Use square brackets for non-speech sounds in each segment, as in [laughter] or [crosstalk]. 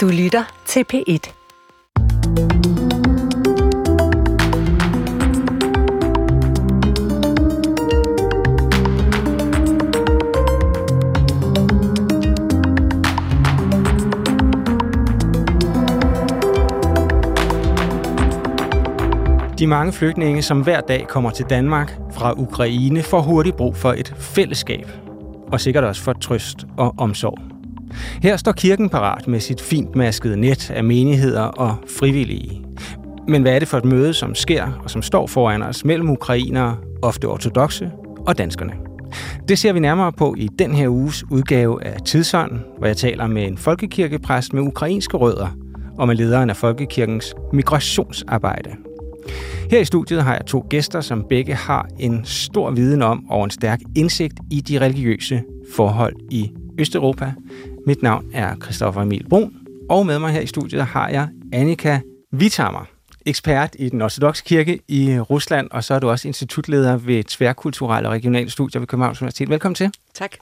Du lytter til P1. De mange flygtninge, som hver dag kommer til Danmark fra Ukraine, får hurtigt brug for et fællesskab. Og sikkert også for trøst og omsorg. Her står kirken parat med sit fint maskede net af menigheder og frivillige. Men hvad er det for et møde, som sker og som står foran os mellem ukrainere, ofte ortodoxe, og danskerne? Det ser vi nærmere på i den her uges udgave af Tidsånd, hvor jeg taler med en folkekirkepræst med ukrainske rødder og med lederen af Folkekirkens migrationsarbejde. Her i studiet har jeg to gæster, som begge har en stor viden om og en stærk indsigt i de religiøse forhold i Østeuropa. Mit navn er Christoffer Emil Brun, og med mig her i studiet har jeg Annika Vitammer, ekspert i den ortodoxe kirke i Rusland, og så er du også institutleder ved tværkulturelle og regionale studier ved Københavns Universitet. Velkommen til. Tak.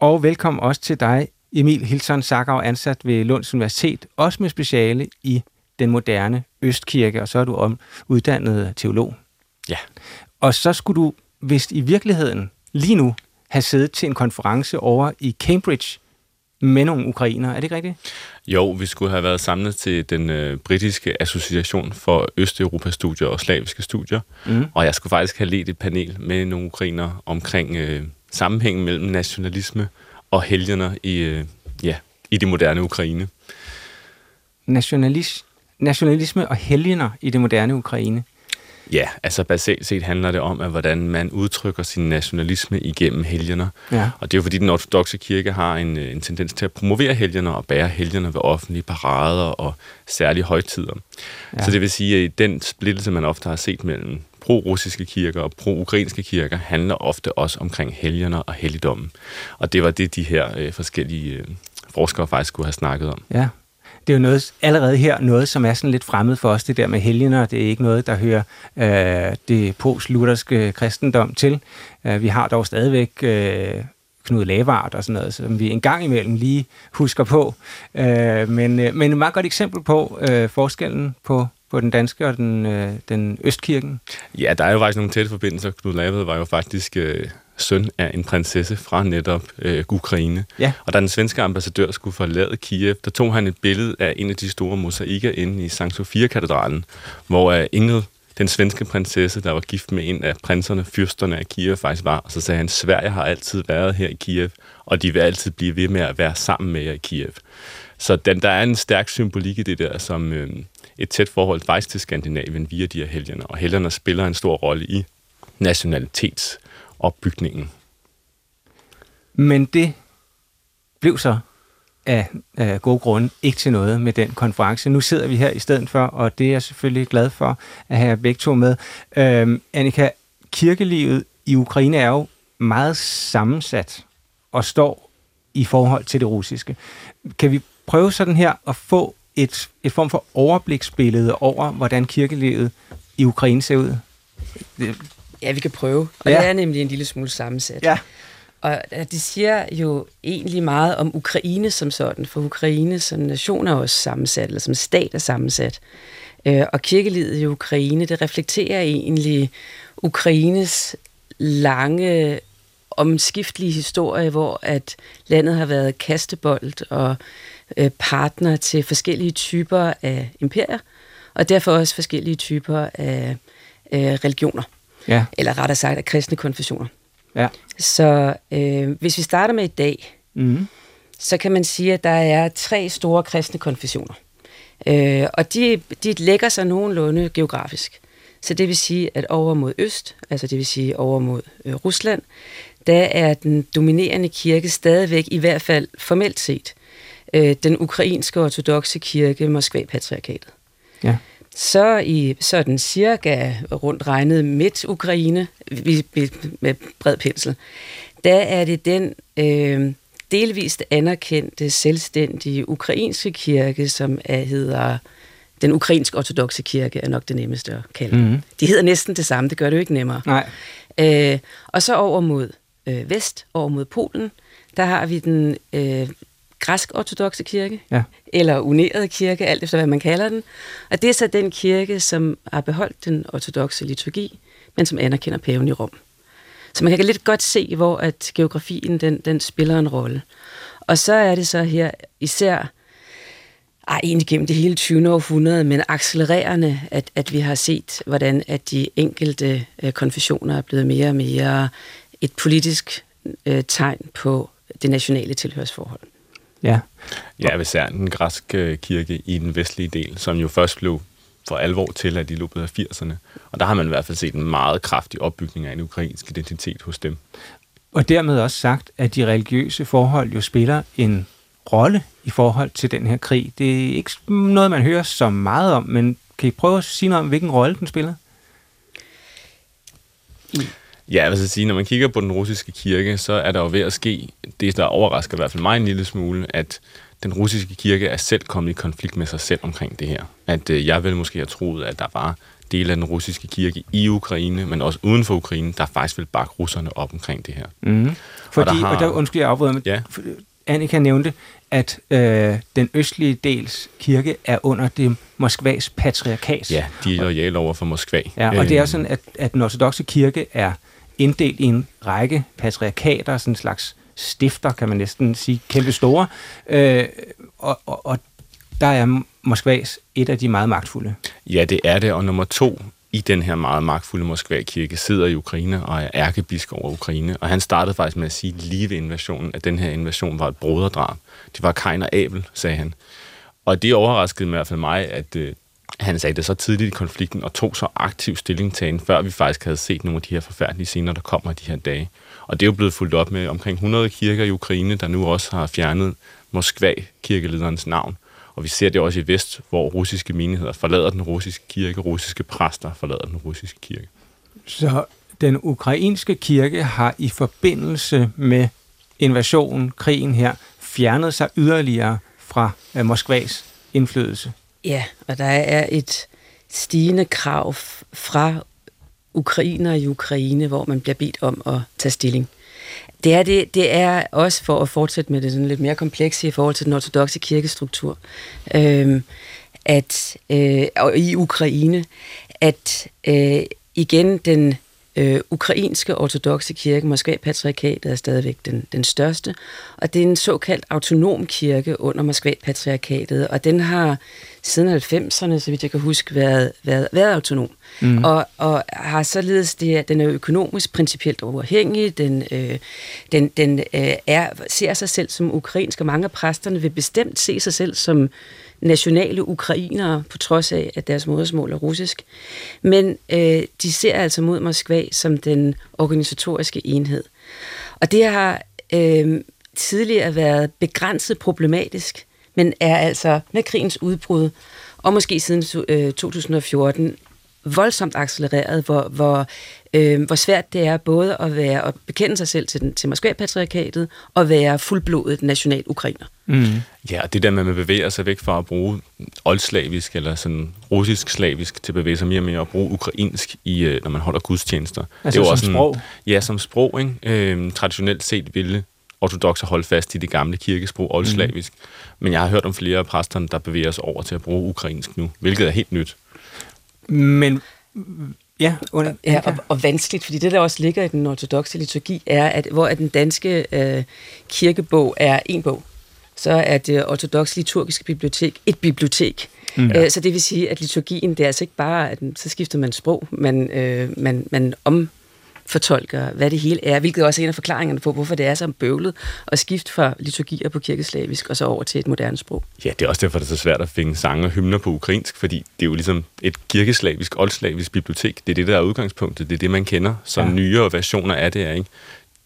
Og velkommen også til dig, Emil Hilton Sackau, ansat ved Lunds Universitet, også med speciale i den moderne Østkirke, og så er du om, uddannet teolog. Ja. Og så skulle du, hvis i virkeligheden lige nu, have siddet til en konference over i Cambridge med nogle ukrainer. Er det ikke rigtigt? Jo, vi skulle have været samlet til den øh, britiske association for Østeuropa-studier og slaviske studier. Mm. Og jeg skulle faktisk have ledt et panel med nogle ukrainer omkring øh, sammenhængen mellem nationalisme og helgener i, øh, ja, i det moderne Ukraine. Nationalis nationalisme og helgener i det moderne Ukraine. Ja, altså basalt set handler det om, at hvordan man udtrykker sin nationalisme igennem helgener. Ja. Og det er jo fordi, den ortodoxe kirke har en, en tendens til at promovere helgener og bære helgener ved offentlige parader og særlige højtider. Ja. Så det vil sige, at i den splittelse, man ofte har set mellem pro-russiske kirker og pro-ukrainske kirker, handler ofte også omkring helgener og helligdommen. Og det var det, de her øh, forskellige øh, forskere faktisk skulle have snakket om. Ja, det er jo noget, allerede her noget, som er sådan lidt fremmed for os, det der med helgener. Det er ikke noget, der hører øh, det post-lutherske kristendom til. Øh, vi har dog stadigvæk øh, Knud Lavard og sådan noget, som vi en gang imellem lige husker på. Øh, men, øh, men et meget godt eksempel på øh, forskellen på på den danske og den, øh, den østkirken? Ja, der er jo faktisk nogle tætte forbindelser. Knud Lavard var jo faktisk øh, søn af en prinsesse fra netop øh, Ukraine. Ja. Og da den svenske ambassadør skulle forlade Kiev, der tog han et billede af en af de store mosaikker inde i Sankt Sofia-katedralen, hvor uh, Ingrid, den svenske prinsesse, der var gift med en af prinserne, fyrsterne af Kiev faktisk var. Og så sagde han, Sverige har altid været her i Kiev, og de vil altid blive ved med at være sammen med jer i Kiev. Så den, der er en stærk symbolik i det der, som øh, et tæt forhold faktisk til Skandinavien via de her helgener. Og helgerne spiller en stor rolle i nationalitets opbygningen. Men det blev så af, af gode grunde ikke til noget med den konference. Nu sidder vi her i stedet for, og det er jeg selvfølgelig glad for at have begge to med. Øhm, Annika, kirkelivet i Ukraine er jo meget sammensat og står i forhold til det russiske. Kan vi prøve sådan her at få et, et form for overbliksbillede over, hvordan kirkelivet i Ukraine ser ud? Ja, vi kan prøve. Og ja. det er nemlig en lille smule sammensat. Ja. Og det siger jo egentlig meget om Ukraine som sådan, for Ukraine som nation er også sammensat, eller som stat er sammensat. Øh, og kirkelivet i Ukraine, det reflekterer egentlig Ukraines lange omskiftelige historie, hvor at landet har været kastebold og øh, partner til forskellige typer af imperier, og derfor også forskellige typer af religioner. Ja. Eller rettere sagt af kristne konfessioner. Ja. Så øh, hvis vi starter med i dag, mm. så kan man sige, at der er tre store kristne konfessioner. Øh, og de, de lægger sig nogenlunde geografisk. Så det vil sige, at over mod øst, altså det vil sige over mod øh, Rusland, der er den dominerende kirke stadigvæk, i hvert fald formelt set, øh, den ukrainske ortodoxe kirke, Moskva-patriarkatet. Ja så i sådan cirka rundt regnet midt Ukraine, med bred pensel, der er det den øh, delvist anerkendte, selvstændige ukrainske kirke, som er, hedder den ukrainske ortodoxe kirke, er nok det nemmeste at kalde mm-hmm. De hedder næsten det samme, det gør det jo ikke nemmere. Nej. Øh, og så over mod øh, vest, over mod Polen, der har vi den øh, græsk-ortodoxe kirke, ja. eller uneret kirke, alt efter hvad man kalder den. Og det er så den kirke, som har beholdt den ortodoxe liturgi, men som anerkender paven i Rom. Så man kan lidt godt se, hvor at geografien den, den spiller en rolle. Og så er det så her især, ej, egentlig gennem det hele 20. århundrede, men accelererende, at, at vi har set, hvordan at de enkelte øh, konfessioner er blevet mere og mere et politisk øh, tegn på det nationale tilhørsforhold. Ja. Ja, især den græske kirke i den vestlige del, som jo først blev for alvor til, at i løbet af 80'erne. Og der har man i hvert fald set en meget kraftig opbygning af en ukrainsk identitet hos dem. Og dermed også sagt, at de religiøse forhold jo spiller en rolle i forhold til den her krig. Det er ikke noget, man hører så meget om, men kan I prøve at sige noget om, hvilken rolle den spiller? Ja, jeg vil sige, når man kigger på den russiske kirke, så er der jo ved at ske, det der overrasker i hvert fald mig en lille smule, at den russiske kirke er selv kommet i konflikt med sig selv omkring det her. At øh, jeg vil måske have troet, at der var dele af den russiske kirke i Ukraine, men også uden for Ukraine, der faktisk vil bakke russerne op omkring det her. Mm. Fordi, og der, har, og der undskyld, jeg afbryder, men ja. Annika nævnte, at øh, den østlige dels kirke er under det Moskvas patriarkat. Ja, de er lojale over for Moskva. Ja, og det er øh. sådan, at, at den ortodoxe kirke er inddelt i en række patriarkater, sådan en slags stifter, kan man næsten sige, kæmpe store. Øh, og, og, og der er Moskvas et af de meget magtfulde. Ja, det er det. Og nummer to i den her meget magtfulde Moskva-kirke sidder i Ukraine og er ærkebiskop over Ukraine. Og han startede faktisk med at sige lige ved invasionen, at den her invasion var et broderdrab. Det var Kain og Abel, sagde han. Og det overraskede i hvert fald mig, at øh, han sagde det så tidligt i konflikten og tog så aktiv stillingtagen, før vi faktisk havde set nogle af de her forfærdelige scener, der kommer i de her dage. Og det er jo blevet fuldt op med omkring 100 kirker i Ukraine, der nu også har fjernet Moskva-kirkelederens navn. Og vi ser det også i vest, hvor russiske menigheder forlader den russiske kirke, russiske præster forlader den russiske kirke. Så den ukrainske kirke har i forbindelse med invasionen, krigen her, fjernet sig yderligere fra øh, Moskvas indflydelse? Ja, og der er et stigende krav fra ukrainer i Ukraine, hvor man bliver bedt om at tage stilling. Det er, det, det er også for at fortsætte med det sådan lidt mere komplekse i forhold til den ortodoxe kirkestruktur, øh, at øh, og i Ukraine, at øh, igen den øh, ukrainske ortodoxe kirke, Moskva-patriarkatet, er stadigvæk den, den største, og det er en såkaldt autonom kirke under Moskva-patriarkatet, og den har siden 90'erne, så vidt jeg kan huske, været, været, været autonom. Mm. Og, og har således det, at den er økonomisk principielt uafhængig, den, øh, den, den øh, er, ser sig selv som ukrainsk, og mange af præsterne vil bestemt se sig selv som nationale ukrainere, på trods af, at deres modersmål er russisk. Men øh, de ser altså mod Moskva som den organisatoriske enhed. Og det har øh, tidligere været begrænset problematisk, men er altså med krigens udbrud, og måske siden øh, 2014, voldsomt accelereret, hvor, hvor, øh, hvor svært det er både at være at bekende sig selv til, den, til Moskva-patriarkatet og være fuldblodet national ukrainer. Mm. Ja, og det der med, at man bevæger sig væk fra at bruge oldslavisk eller sådan russisk-slavisk til at bevæge sig mere og mere og bruge ukrainsk, i, øh, når man holder gudstjenester. Altså det er som også sprog? En, ja, som sprog. Ikke? Øh, traditionelt set ville ortodoxe holde fast i det gamle kirkesprog, oldslavisk. Mm. Men jeg har hørt om flere af præsterne, der bevæger sig over til at bruge ukrainsk nu, hvilket er helt nyt. Men Ja, under, ja og, og vanskeligt, fordi det, der også ligger i den ortodoxe liturgi, er, at hvor at den danske øh, kirkebog er en bog, så er det ortodoxe liturgiske bibliotek et bibliotek. Mm. Øh, så det vil sige, at liturgien, det er altså ikke bare, at så skifter man sprog, men øh, man, man om fortolker, hvad det hele er, hvilket også er en af forklaringerne på, hvorfor det er så bøvlet at skifte fra liturgier på kirkeslavisk og så over til et moderne sprog. Ja, det er også derfor, det er så svært at finde sange og hymner på ukrainsk, fordi det er jo ligesom et kirkeslavisk, oldslavisk bibliotek. Det er det, der er udgangspunktet. Det er det, man kender. Så ja. nyere versioner af det er, ikke?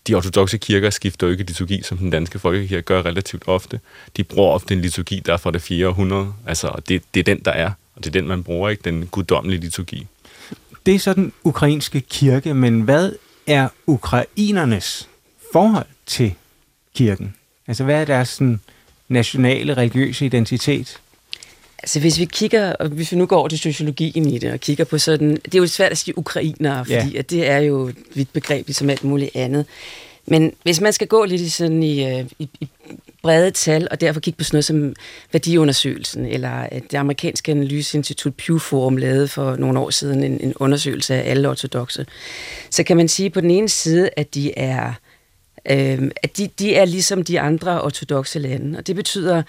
De ortodoxe kirker skifter jo ikke liturgi, som den danske folkekirke gør relativt ofte. De bruger ofte en liturgi, der er fra det 4. århundrede. Altså, det, det er den, der er. Og det er den, man bruger, ikke? Den guddommelige liturgi det er så den ukrainske kirke, men hvad er ukrainernes forhold til kirken? Altså, hvad er deres sådan, nationale religiøse identitet? Altså hvis vi kigger, og hvis vi nu går over til sociologien i det, og kigger på sådan, det er jo svært at sige ukrainere, fordi ja. at det er jo et vidt begreb, ligesom alt muligt andet. Men hvis man skal gå lidt i sådan i, øh, i, i brede tal, og derfor kigge på sådan noget som værdiundersøgelsen, eller øh, det amerikanske analyseinstitut Pew Forum lavede for nogle år siden en, en undersøgelse af alle ortodoxe, så kan man sige på den ene side, at de er øh, at de, de er ligesom de andre ortodoxe lande. Og det betyder,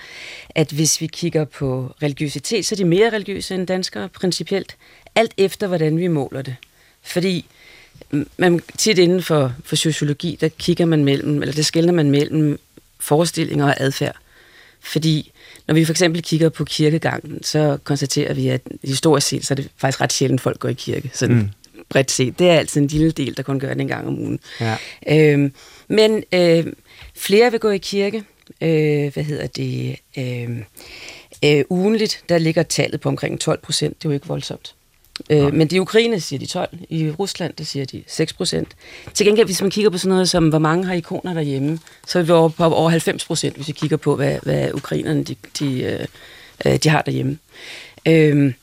at hvis vi kigger på religiøsitet, så er de mere religiøse end danskere principielt, alt efter hvordan vi måler det. Fordi mm, man tit inden for, for sociologi, der kigger man mellem, eller der skældner man mellem forestillinger og adfærd. Fordi når vi for eksempel kigger på kirkegangen, så konstaterer vi, at historisk set, så er det faktisk ret sjældent, folk går i kirke. Sådan mm. bredt set. Det er altid en lille del, der kun gør det en gang om ugen. Ja. Øhm, men øh, flere vil gå i kirke. Øh, hvad hedder det? Øh, øh, ugenligt, der ligger tallet på omkring 12 procent. Det er jo ikke voldsomt. Øh, men i Ukraine siger de 12, i Rusland der siger de 6 procent. Til gengæld, hvis man kigger på sådan noget som, hvor mange har ikoner derhjemme, så er vi over, på over 90 procent, hvis vi kigger på, hvad, hvad ukrainerne de, de, øh, øh, de har derhjemme. Øh,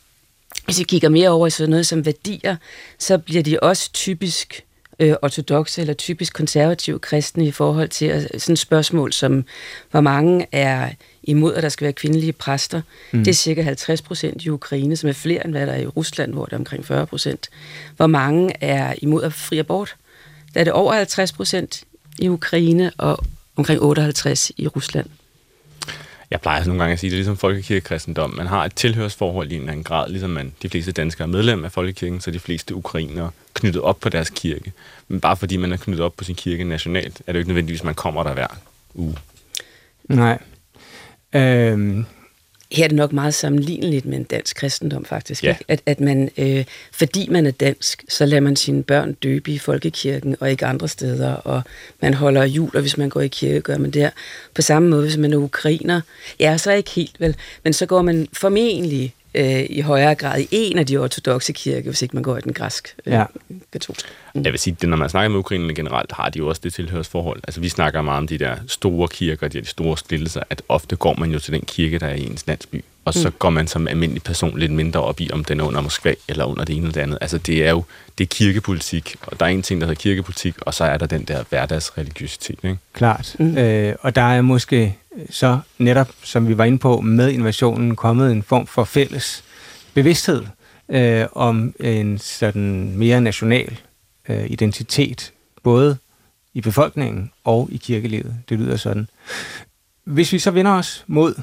hvis vi kigger mere over i sådan noget som værdier, så bliver de også typisk øh, ortodoxe eller typisk konservative kristne i forhold til øh, sådan et spørgsmål som, hvor mange er imod, at der skal være kvindelige præster. Mm. Det er cirka 50 procent i Ukraine, som er flere end hvad der er i Rusland, hvor det er omkring 40 procent. Hvor mange er imod at fri abort? Der er det over 50 procent i Ukraine og omkring 58 i Rusland. Jeg plejer nogle gange at sige, at det er ligesom folkekirkekristendom. Man har et tilhørsforhold i en eller anden grad, ligesom man, de fleste danskere er medlem af folkekirken, så de fleste ukrainere knyttet op på deres kirke. Men bare fordi man er knyttet op på sin kirke nationalt, er det jo ikke nødvendigvis, at man kommer der hver uge. Nej. Øhm, her er det nok meget sammenligneligt med en dansk kristendom, faktisk. Ja. Ikke? At, at man, øh, fordi man er dansk, så lader man sine børn døbe i folkekirken og ikke andre steder, og man holder jul, og hvis man går i kirke, gør man det På samme måde, hvis man er ukrainer, ja, så er ikke helt vel, men så går man formentlig øh, i højere grad i en af de ortodoxe kirker, hvis ikke man går i den græsk øh, ja. katolsk. Mm. Jeg vil sige, at når man snakker med ukrainerne generelt, har de jo også det tilhørsforhold. Altså vi snakker meget om de der store kirker, de, der store splittelser, at ofte går man jo til den kirke, der er i ens landsby, og så mm. går man som almindelig person lidt mindre op i, om den er under Moskva eller under det ene eller det andet. Altså det er jo det er kirkepolitik, og der er en ting, der hedder kirkepolitik, og så er der den der hverdagsreligiøsitet. Ikke? Klart. Mm. Øh, og der er måske så netop, som vi var inde på, med invasionen kommet en form for fælles bevidsthed øh, om en sådan mere national øh, identitet, både i befolkningen og i kirkelivet. Det lyder sådan. Hvis vi så vender os mod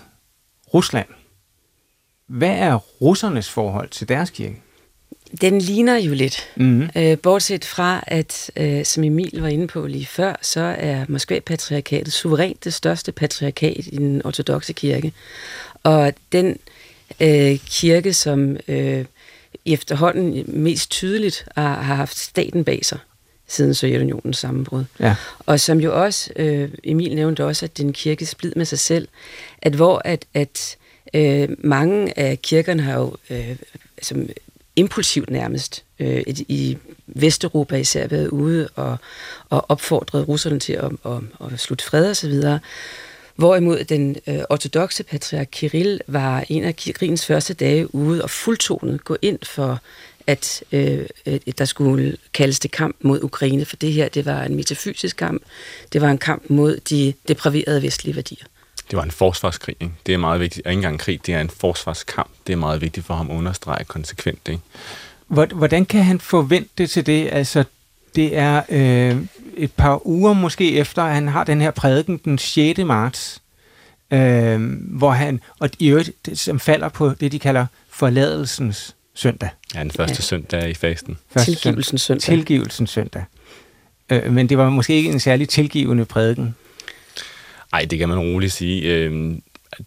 Rusland, hvad er russernes forhold til deres kirke? Den ligner jo lidt. Mm-hmm. Øh, bortset fra, at øh, som Emil var inde på lige før, så er Moskva-patriarkatet suverænt det største patriarkat i den ortodoxe kirke. Og den øh, kirke, som øh, efterhånden mest tydeligt har, har haft staten bag sig siden Sovjetunionens sammenbrud. Ja. Og som jo også, øh, Emil nævnte også, at den kirke splid med sig selv, at hvor at, at øh, mange af kirkerne har jo øh, som impulsivt nærmest øh, i Vesteuropa især været ude og, og opfordret russerne til at, at, at slutte fred og så videre. Hvorimod den øh, ortodoxe patriark Kirill var en af krigens første dage ude og fuldtonet gå ind for, at øh, der skulle kaldes det kamp mod Ukraine, for det her det var en metafysisk kamp. Det var en kamp mod de depraverede vestlige værdier. Det var en forsvarskrig. Ikke? Det er meget vigtigt. Og ikke engang krig, det er en forsvarskamp. Det er meget vigtigt for ham at understrege konsekvent. Ikke? Hvordan kan han forvente det til det? Altså, det er øh, et par uger måske efter, at han har den her prædiken den 6. marts, øh, hvor han, og i øvrigt, som falder på det, de kalder forladelsens søndag. Ja, den første ja. søndag i fasten. Første tilgivelsens søndag. Tilgivelsens søndag. Øh, men det var måske ikke en særlig tilgivende prædiken. Nej, det kan man roligt sige. Øh,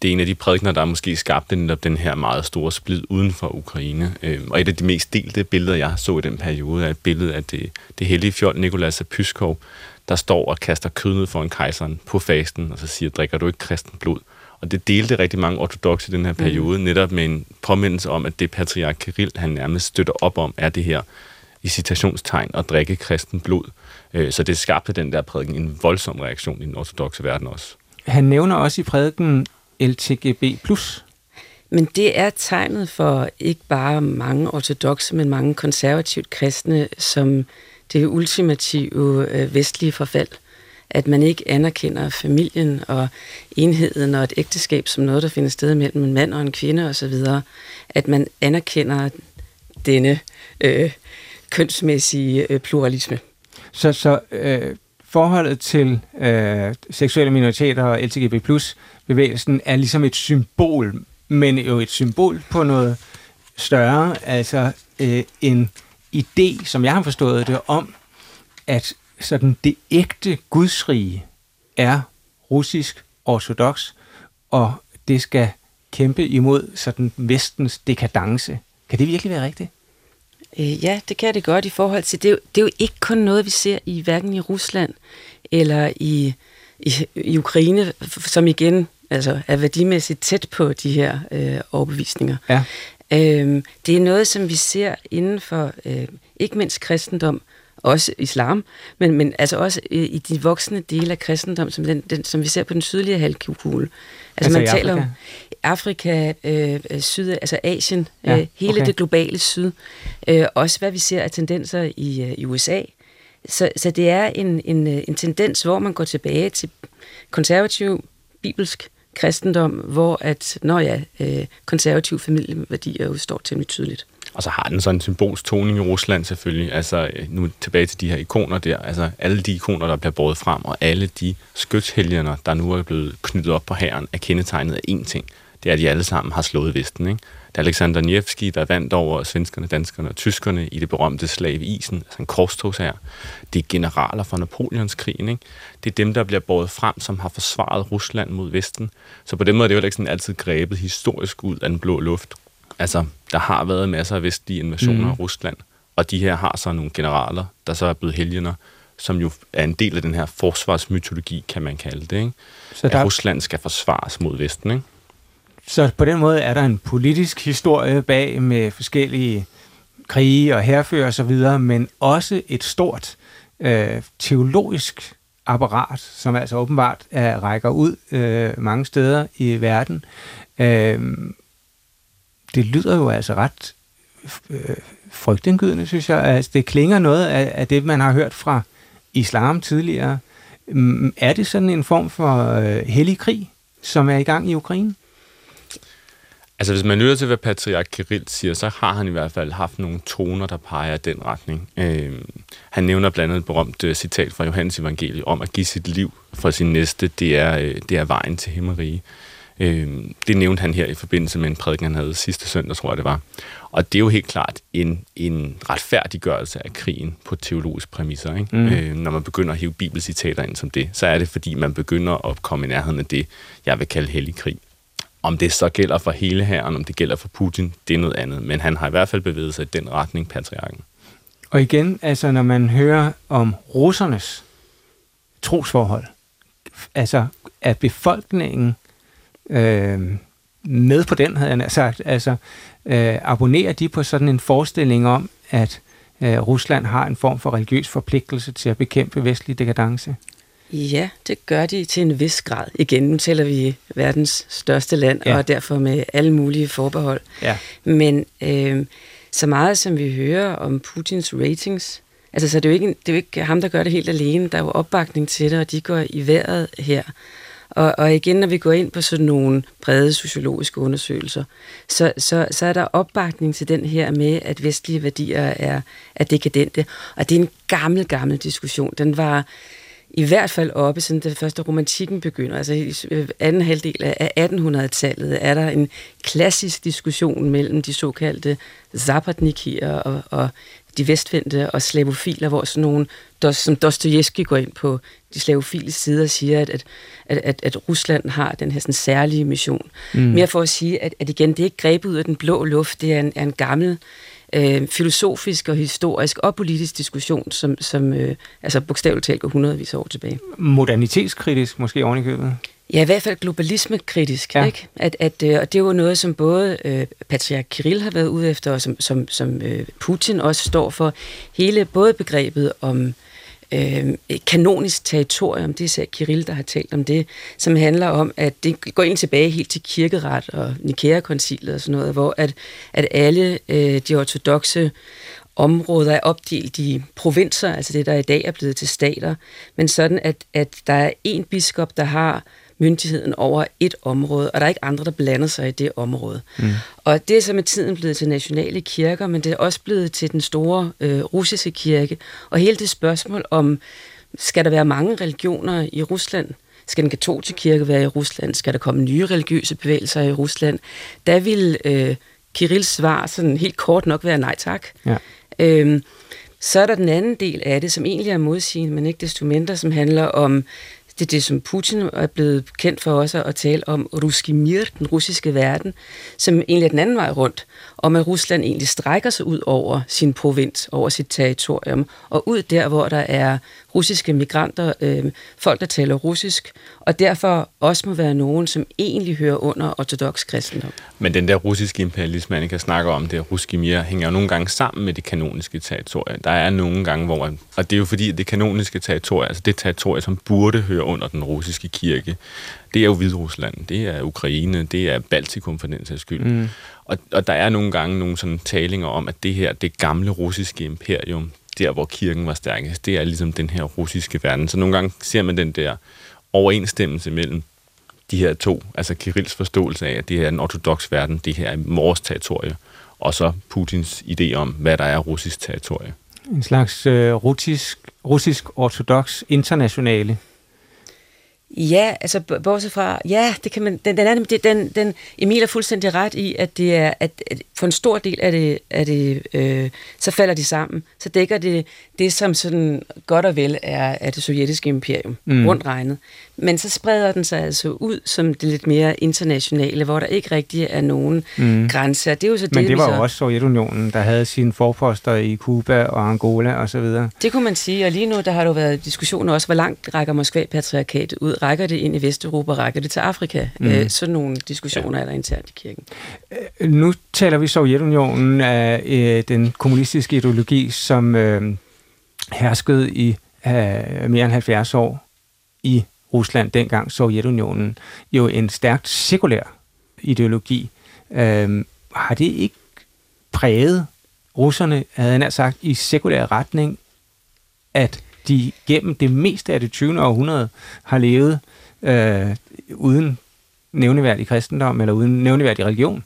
det er en af de prædikner, der måske skabte netop den her meget store splid uden for Ukraine. Øh, og et af de mest delte billeder, jeg så i den periode, er et billede af det, det hellige fjold Nikolas af Pyskov, der står og kaster kød ned for en kejseren på fasten, og så siger, drikker du ikke kristen blod? Og det delte rigtig mange ortodoxe i den her mm. periode, mm. netop med en påmindelse om, at det patriark Kirill, han nærmest støtter op om, er det her i citationstegn at drikke kristen blod. Øh, så det skabte den der prædiken en voldsom reaktion i den ortodoxe verden også. Han nævner også i prædiken LTGB+. Men det er tegnet for ikke bare mange ortodoxe, men mange konservativt kristne, som det ultimative øh, vestlige forfald. at man ikke anerkender familien og enheden og et ægteskab som noget, der finder sted mellem en mand og en kvinde osv., at man anerkender denne øh, kønsmæssige øh, pluralisme. Så, så øh, forholdet til øh, seksuelle minoriteter og LGB plus bevægelsen er ligesom et symbol, men jo et symbol på noget større, altså øh, en idé, som jeg har forstået det, om, at sådan det ægte gudsrige er russisk ortodox, og det skal kæmpe imod sådan vestens dekadence. Kan det virkelig være rigtigt? Øh, ja, det kan det godt i forhold til, det er, jo, det er jo ikke kun noget, vi ser i hverken i Rusland eller i, i, i Ukraine, som igen altså, er værdimæssigt tæt på de her øh, overbevisninger. Ja. Øhm, det er noget, som vi ser inden for øh, ikke mindst kristendom, også islam, men, men altså også øh, i de voksne dele af kristendom, som, den, den, som vi ser på den sydlige halvkugle. Altså, altså man taler om Afrika, øh, syd, altså Asien, ja, øh, hele okay. det globale syd. Øh, også hvad vi ser af tendenser i, øh, i USA. Så, så det er en, en, øh, en tendens, hvor man går tilbage til konservativ, bibelsk kristendom, hvor at, når ja, øh, konservative familieværdier jo står temmelig tydeligt. Og så har den sådan en symbolsk toning i Rusland selvfølgelig. Altså nu tilbage til de her ikoner der. Altså alle de ikoner, der bliver båret frem, og alle de skytshelgener, der nu er blevet knyttet op på hæren, er kendetegnet af én ting. Det er, at de alle sammen har slået Vesten. Ikke? Det er Alexander Nevsky, der vandt over svenskerne, danskerne og tyskerne i det berømte slag ved isen, altså en korstogsherre. Det er generaler fra Napoleonskrigen. Ikke? Det er dem, der bliver båret frem, som har forsvaret Rusland mod Vesten. Så på den måde er det jo ikke sådan altid grebet historisk ud af den blå luft. Altså, der har været masser af vestlige invasioner mm. af Rusland, og de her har så nogle generaler, der så er blevet helgener, som jo er en del af den her forsvarsmytologi, kan man kalde det. Ikke? Så der... At Rusland skal forsvares mod Vesten. Ikke? Så på den måde er der en politisk historie bag med forskellige krige og herfører osv., men også et stort øh, teologisk apparat, som altså åbenbart er, rækker ud øh, mange steder i verden. Øh, det lyder jo altså ret øh, frygtindgydende, synes jeg. Altså, det klinger noget af, af det, man har hørt fra islam tidligere. Mm, er det sådan en form for øh, hellig krig, som er i gang i Ukraine? Altså, hvis man lytter til, hvad patriark Kirill siger, så har han i hvert fald haft nogle toner, der peger i den retning. Øh, han nævner blandt andet et berømt uh, citat fra Johannes Evangeliet om at give sit liv for sin næste, det er, uh, det er vejen til himmerige. Øh, det nævnte han her i forbindelse med en prædiken, han havde sidste søndag, tror jeg det var. Og det er jo helt klart en, en retfærdiggørelse af krigen på teologiske præmisser. Ikke? Mm. Øh, når man begynder at hive bibelcitater ind som det, så er det fordi, man begynder at komme i nærheden af det, jeg vil kalde hellig krig. Om det så gælder for hele herren, om det gælder for Putin, det er noget andet. Men han har i hvert fald bevæget sig i den retning, patriarken. Og igen, altså når man hører om russernes trosforhold, altså er befolkningen øh, med på den, havde jeg sagt. Altså, øh, abonnerer de på sådan en forestilling om, at øh, Rusland har en form for religiøs forpligtelse til at bekæmpe vestlig dekadence? Ja, det gør de til en vis grad. Igen, nu tæller vi verdens største land, ja. og derfor med alle mulige forbehold. Ja. Men øh, så meget som vi hører om Putins ratings, altså så det er, jo ikke, det er jo ikke ham, der gør det helt alene. Der er jo opbakning til det, og de går i vejret her. Og, og igen, når vi går ind på sådan nogle brede sociologiske undersøgelser, så, så, så er der opbakning til den her med, at vestlige værdier er, er dekadente. Og det er en gammel, gammel diskussion. Den var i hvert fald oppe, siden det første romantikken begynder. Altså i øh, anden halvdel af 1800-tallet er der en klassisk diskussion mellem de såkaldte zapadnikier og, og de vestvendte og slavofiler, hvor sådan nogle, som Dostojevski går ind på de slavofile side og siger, at, at, at, at Rusland har den her sådan, særlige mission. Mm. Mere for at sige, at, at igen, det er ikke grebet ud af den blå luft, det er en, er en gammel øh, filosofisk og historisk og politisk diskussion, som, som øh, altså bogstaveligt talt går hundredvis år tilbage. Modernitetskritisk måske oven i købet? Ja, i hvert fald globalisme-kritisk. Ja. Ikke? At, at, øh, og det er jo noget, som både øh, patriark Kirill har været ude efter, og som, som, som øh, Putin også står for. Hele både begrebet om øh, kanonisk territorium, det er især Kirill, der har talt om det, som handler om, at det går ind tilbage helt til kirkeret og Nikea-koncilet og sådan noget, hvor at, at alle øh, de ortodoxe områder er opdelt i provinser, altså det, der i dag er blevet til stater, men sådan, at, at der er en biskop, der har myndigheden over et område, og der er ikke andre, der blander sig i det område. Mm. Og det er så med tiden blevet til nationale kirker, men det er også blevet til den store øh, russiske kirke. Og hele det spørgsmål om, skal der være mange religioner i Rusland? Skal den katolske kirke være i Rusland? Skal der komme nye religiøse bevægelser i Rusland? Der vil øh, Kirills svar sådan helt kort nok være nej tak. Ja. Øhm, så er der den anden del af det, som egentlig er modsigende, men ikke desto mindre, som handler om det er det, som Putin er blevet kendt for også at tale om Ruski Mir, den russiske verden, som egentlig er den anden vej rundt, om at Rusland egentlig strækker sig ud over sin provins, over sit territorium, og ud der, hvor der er russiske migranter, øh, folk, der taler russisk, og derfor også må være nogen, som egentlig hører under ortodox kristendom. Men den der russiske imperialisme, man kan snakke om, det russiske mere, hænger jo nogle gange sammen med det kanoniske territorie. Der er nogle gange, hvor, og det er jo fordi, det kanoniske territorie, altså det territorie, som burde høre under den russiske kirke, det er jo Hviderusland, det er Ukraine, det er Baltikum for den sags skyld. Mm. Og, og der er nogle gange nogle sådan talinger om, at det her, det gamle russiske imperium, der hvor kirken var stærkest, det er ligesom den her russiske verden. Så nogle gange ser man den der overensstemmelse mellem de her to, altså Kirills forståelse af, at det her er den ortodoxe verden, det her er vores territorie, og så Putins idé om, hvad der er russisk territorie. En slags øh, russisk, russisk ortodox internationale Ja, altså bortset fra, ja, det kan man, den, den, er, den, den, Emil er fuldstændig ret i, at det er, at, at for en stor del af det, af det øh, så falder de sammen. Så dækker det det, som sådan godt og vel er, er det sovjetiske imperium, mm. rundt regnet. Men så spreder den sig altså ud som det lidt mere internationale, hvor der ikke rigtig er nogen mm. grænser. Det er jo så det, Men det var jo også Sovjetunionen, der havde sine forposter i Kuba og Angola og så videre. Det kunne man sige, og lige nu der har der jo været diskussioner også, hvor langt rækker Moskva-patriarkatet ud? Rækker det ind i Vesteuropa? Rækker det til Afrika? Mm. Øh, sådan nogle diskussioner ja. er der internt i kirken. Øh, nu taler vi Sovjetunionen af øh, den kommunistiske ideologi, som øh, herskede i øh, mere end 70 år i Rusland, dengang Sovjetunionen, jo en stærkt sekulær ideologi. Øh, har det ikke præget russerne, havde han sagt, i sekulær retning, at de gennem det meste af det 20. århundrede har levet øh, uden nævneværdig kristendom eller uden nævneværdig religion?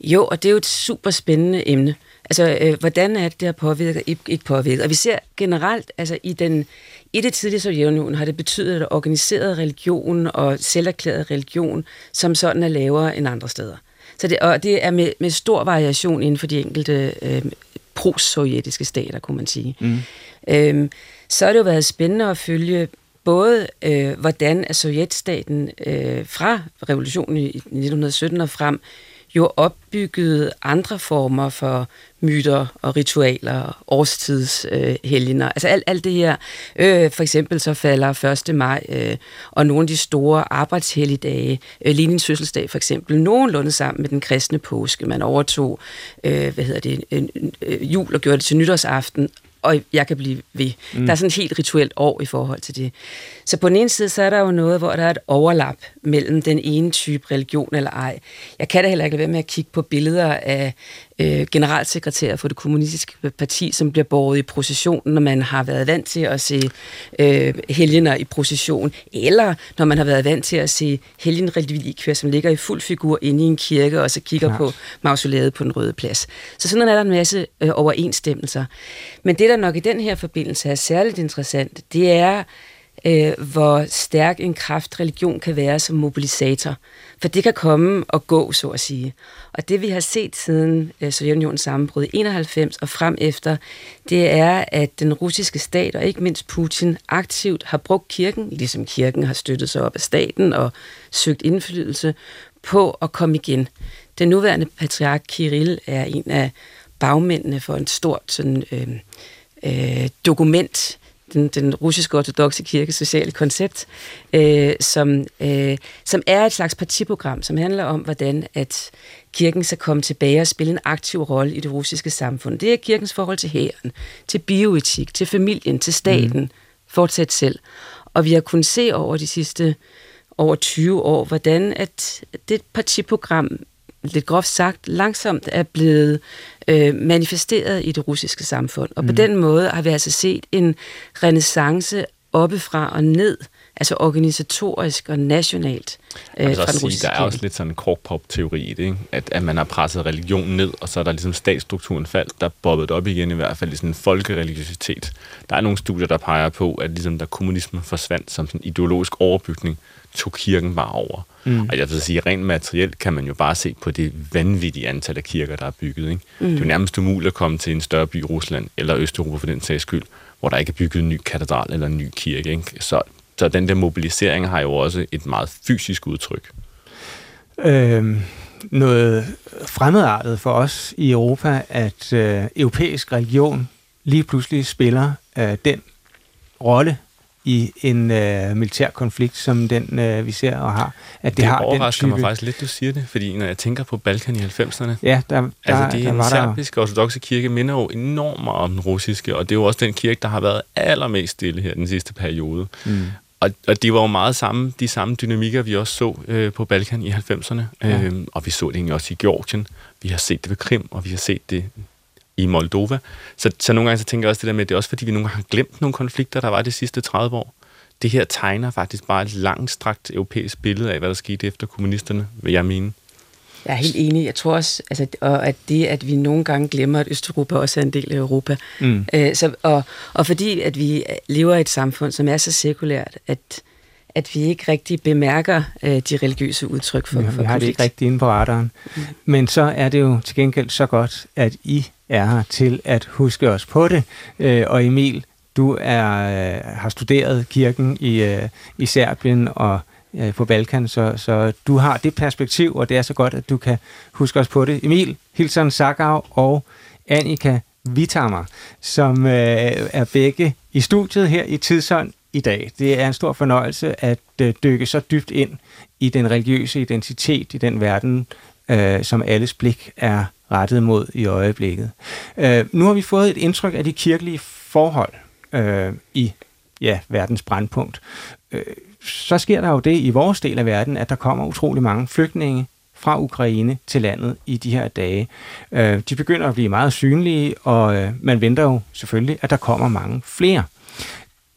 Jo, og det er jo et super spændende emne. Altså, øh, hvordan er det, der påvirker, ikke, ikke påvirker? Og vi ser generelt, altså i, den, i det tidlige Sovjetunionen har det betydet, at organiseret religion og selverklæret religion som sådan er lavere end andre steder. Så det, og det er med, med stor variation inden for de enkelte øh, pro-sovjetiske stater, kunne man sige. Mm. Øhm, så har det jo været spændende at følge både, øh, hvordan er sovjetstaten øh, fra revolutionen i 1917 og frem jo opbygget andre former for myter og ritualer, årstidshelgener. Øh, altså alt, alt det her. Øh, for eksempel så falder 1. maj øh, og nogle af de store arbejdshelligdage, øh, Lenins fødselsdag for eksempel, nogenlunde sammen med den kristne påske. Man overtog øh, hvad hedder det, øh, øh, jul og gjorde det til nytårsaften, og jeg kan blive ved. Mm. Der er sådan et helt rituelt år i forhold til det. Så på den ene side, så er der jo noget, hvor der er et overlap mellem den ene type religion eller ej. Jeg kan da heller ikke lade være med at kigge på billeder af øh, generalsekretær for det kommunistiske parti, som bliver båret i procession, når man har været vant til at se øh, helgener i procession, eller når man har været vant til at se helgenrelikvier, som ligger i fuld figur inde i en kirke, og så kigger ja. på mausoleet på den røde plads. Så sådan er der en masse øh, overensstemmelser. Men det, der nok i den her forbindelse er særligt interessant, det er, øh, hvor stærk en kraft religion kan være som mobilisator. For det kan komme og gå, så at sige. Og det vi har set siden øh, Sovjetunionens sammenbrud i 91 og frem efter, det er, at den russiske stat og ikke mindst Putin aktivt har brugt kirken, ligesom kirken har støttet sig op af staten og søgt indflydelse på at komme igen. Den nuværende patriark Kirill er en af bagmændene for en stort sådan, øh, øh, dokument, den, den russiske ortodoxe kirkes sociale koncept, øh, som, øh, som er et slags partiprogram, som handler om, hvordan at kirken skal komme tilbage og spille en aktiv rolle i det russiske samfund. Det er kirkens forhold til hæren, til bioetik, til familien, til staten, mm. fortsat selv. Og vi har kunnet se over de sidste over 20 år, hvordan at det partiprogram lidt groft sagt, langsomt er blevet øh, manifesteret i det russiske samfund. Og mm. på den måde har vi altså set en renaissance oppefra og ned, altså organisatorisk og nationalt øh, fra den sige, Der er også lidt sådan en korkpop-teori i det, ikke? At, at man har presset religionen ned, og så er der ligesom statsstrukturen faldt, der bobbet op igen i hvert fald i sådan en folkereligiositet. Der er nogle studier, der peger på, at ligesom da kommunismen forsvandt som sådan ideologisk overbygning, tog kirken bare over. Mm. Og jeg vil sige, rent materielt kan man jo bare se på det vanvittige antal af kirker, der er bygget. Ikke? Mm. Det er jo nærmest umuligt at komme til en større by i Rusland, eller Østeuropa for den sags skyld, hvor der ikke er bygget en ny katedral eller en ny kirke. Ikke? Så, så den der mobilisering har jo også et meget fysisk udtryk. Øhm, noget fremmedartet for os i Europa, at øh, europæisk religion lige pludselig spiller øh, den rolle i en øh, militær konflikt, som den øh, vi ser og har. At det, det har overrasker den type... mig faktisk lidt, du siger det, fordi når jeg tænker på Balkan i 90'erne, ja, der, der, altså det er der, en serbiske ortodoxe kirke, minder jo enormt meget om den russiske, og det er jo også den kirke, der har været allermest stille her den sidste periode. Mm. Og, og det var jo meget samme, de samme dynamikker, vi også så øh, på Balkan i 90'erne, ja. øhm, og vi så det egentlig også i Georgien. Vi har set det ved Krim, og vi har set det i Moldova. Så, så nogle gange så tænker jeg også det der med, at det er også fordi, vi nogle gange har glemt nogle konflikter, der var de sidste 30 år. Det her tegner faktisk bare et langt strakt europæisk billede af, hvad der skete efter kommunisterne, vil jeg mene. Jeg er helt enig. Jeg tror også, altså, og at det, at vi nogle gange glemmer, at Østeuropa også er en del af Europa. Mm. Øh, så, og, og fordi, at vi lever i et samfund, som er så sekulært, at, at vi ikke rigtig bemærker øh, de religiøse udtryk for, ja, for vi har det ikke rigtig inde på radaren. Mm. Men så er det jo til gengæld så godt, at I er her til at huske os på det. Øh, og Emil, du er, øh, har studeret kirken i, øh, i Serbien og øh, på Balkan, så, så du har det perspektiv, og det er så godt, at du kan huske os på det. Emil Hilton Sakau og Annika Vitammer, som øh, er begge i studiet her i Tidsånd i dag. Det er en stor fornøjelse at øh, dykke så dybt ind i den religiøse identitet i den verden, øh, som alles blik er rettet mod i øjeblikket. Øh, nu har vi fået et indtryk af de kirkelige forhold øh, i ja, verdens brandpunkt. Øh, så sker der jo det i vores del af verden, at der kommer utrolig mange flygtninge fra Ukraine til landet i de her dage. Øh, de begynder at blive meget synlige, og øh, man venter jo selvfølgelig, at der kommer mange flere.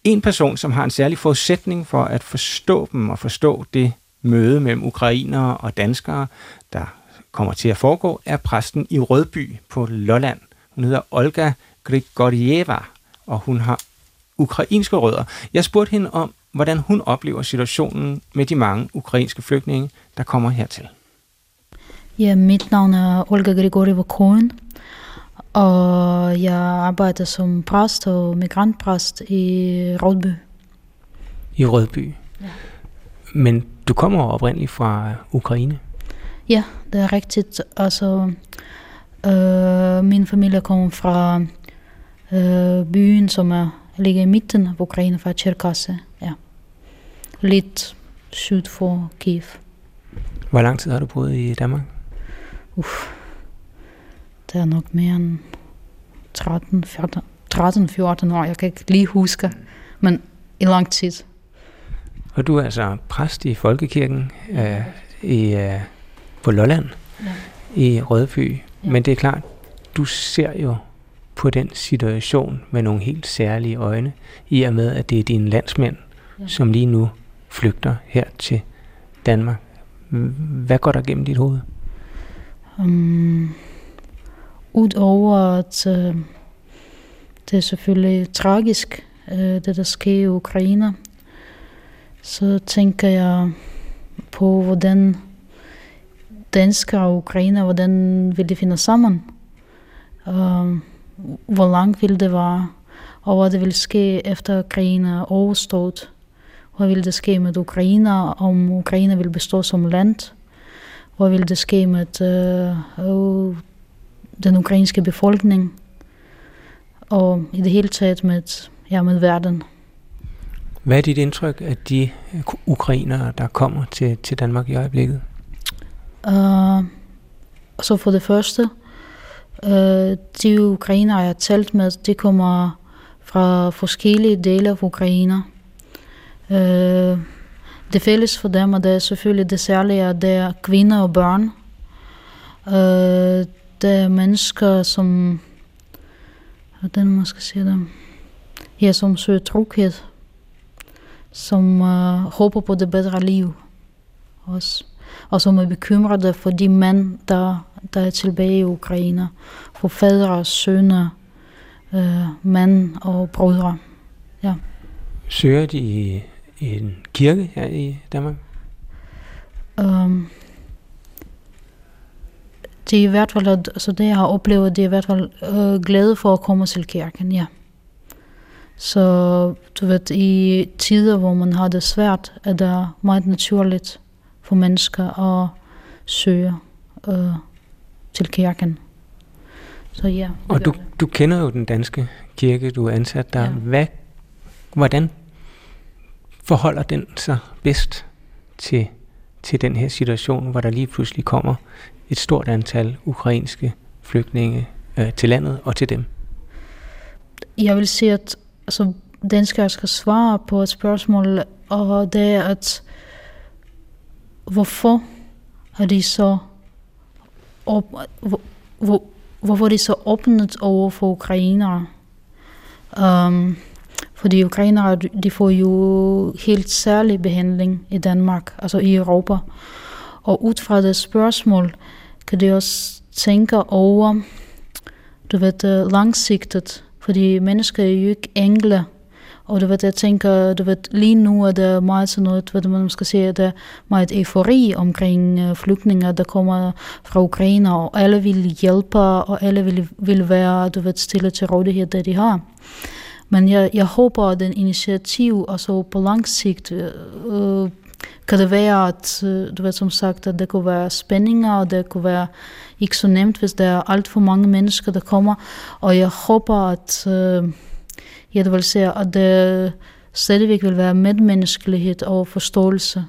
En person, som har en særlig forudsætning for at forstå dem og forstå det møde mellem ukrainere og danskere, der kommer til at foregå, er præsten i Rødby på Lolland. Hun hedder Olga Grigorieva, og hun har ukrainske rødder. Jeg spurgte hende om, hvordan hun oplever situationen med de mange ukrainske flygtninge, der kommer hertil. Ja, mit navn er Olga Grigorieva Kroen, og jeg arbejder som præst og migrantpræst i Rødby. I Rødby? Ja. Men du kommer oprindeligt fra Ukraine? Ja, det er rigtigt. Altså, øh, min familie kommer fra øh, byen, som er, ligger i midten af Ukraine, fra Cherkasse. Ja. Lidt syd for Kiev. Hvor lang tid har du boet i Danmark? Uff, det er nok mere end 13, 14, 13, 14 år. Jeg kan ikke lige huske, men i lang tid. Og du er altså præst i Folkekirken øh, i, øh, på Lolland ja. i Rødby. Ja. Men det er klart, du ser jo på den situation med nogle helt særlige øjne, i og med, at det er dine landsmænd, ja. som lige nu flygter her til Danmark. Hvad går der gennem dit hoved? Um, Udover at uh, det er selvfølgelig tragisk, uh, det der sker i Ukraine, så tænker jeg på, hvordan danskere og ukrainer, hvordan vil de finde sammen? Uh, hvor langt vil det være? Og hvad det vil ske efter krigen er overstået? Hvad vil det ske med Ukraine, om Ukraine vil bestå som land? Hvad vil det ske med uh, den ukrainske befolkning? Og i det hele taget med, ja, med verden. Hvad er dit indtryk af de ukrainere, der kommer til, til Danmark i øjeblikket? Uh, så for det første, uh, de ukrainer, jeg har talt med, de kommer fra forskellige dele af Ukraine. Uh, det fælles for dem, og det er selvfølgelig det særlige, at det er kvinder og børn. Uh, det er mennesker, som... Hvordan man skal sige det? Ja, som søger tryghed. Som uh, håber på det bedre liv. Også. Og som er bekymrede for de mænd, der, der er tilbage i Ukraine. For fædre, sønner, øh, mænd og brødre. Ja. Søger de i, i en kirke her i Danmark? Um, det er i hvert fald, altså det jeg har oplevet, det er i hvert fald øh, glæde for at komme til kirken, ja. Så du ved, i tider, hvor man har det svært, er det meget naturligt for mennesker at søge øh, til kirken. Så ja. Og du, du kender jo den danske kirke, du er ansat der. Ja. Hvad, hvordan forholder den sig bedst til, til den her situation, hvor der lige pludselig kommer et stort antal ukrainske flygtninge øh, til landet og til dem? Jeg vil sige, at altså, danskere skal svare på et spørgsmål, og det er, at hvorfor har de så op, hvor, hvor, hvorfor er de så åbnet over for ukrainere? Um, fordi ukrainere, de får jo helt særlig behandling i Danmark, altså i Europa. Og ud fra det spørgsmål, kan de også tænke over, du ved, øh, langsigtet, fordi mennesker er jo ikke engle, og du ved, jeg tænker, du ved, lige nu er det meget sådan noget, hvad man skal sige, det er meget eufori omkring uh, flygtninge, der kommer fra Ukraine, og alle vil hjælpe, og alle vil, vil være, du ved, stille til rådighed, det de har. Men jeg, jeg håber, at den initiativ, altså på lang sigt, øh, øh, kan det være, at øh, du ved som sagt, at det kunne være spændinger, og det kunne være ikke så nemt, hvis der er alt for mange mennesker, der kommer. Og jeg håber, at øh, jeg vil se, at det stadigvæk vil være medmenneskelighed og forståelse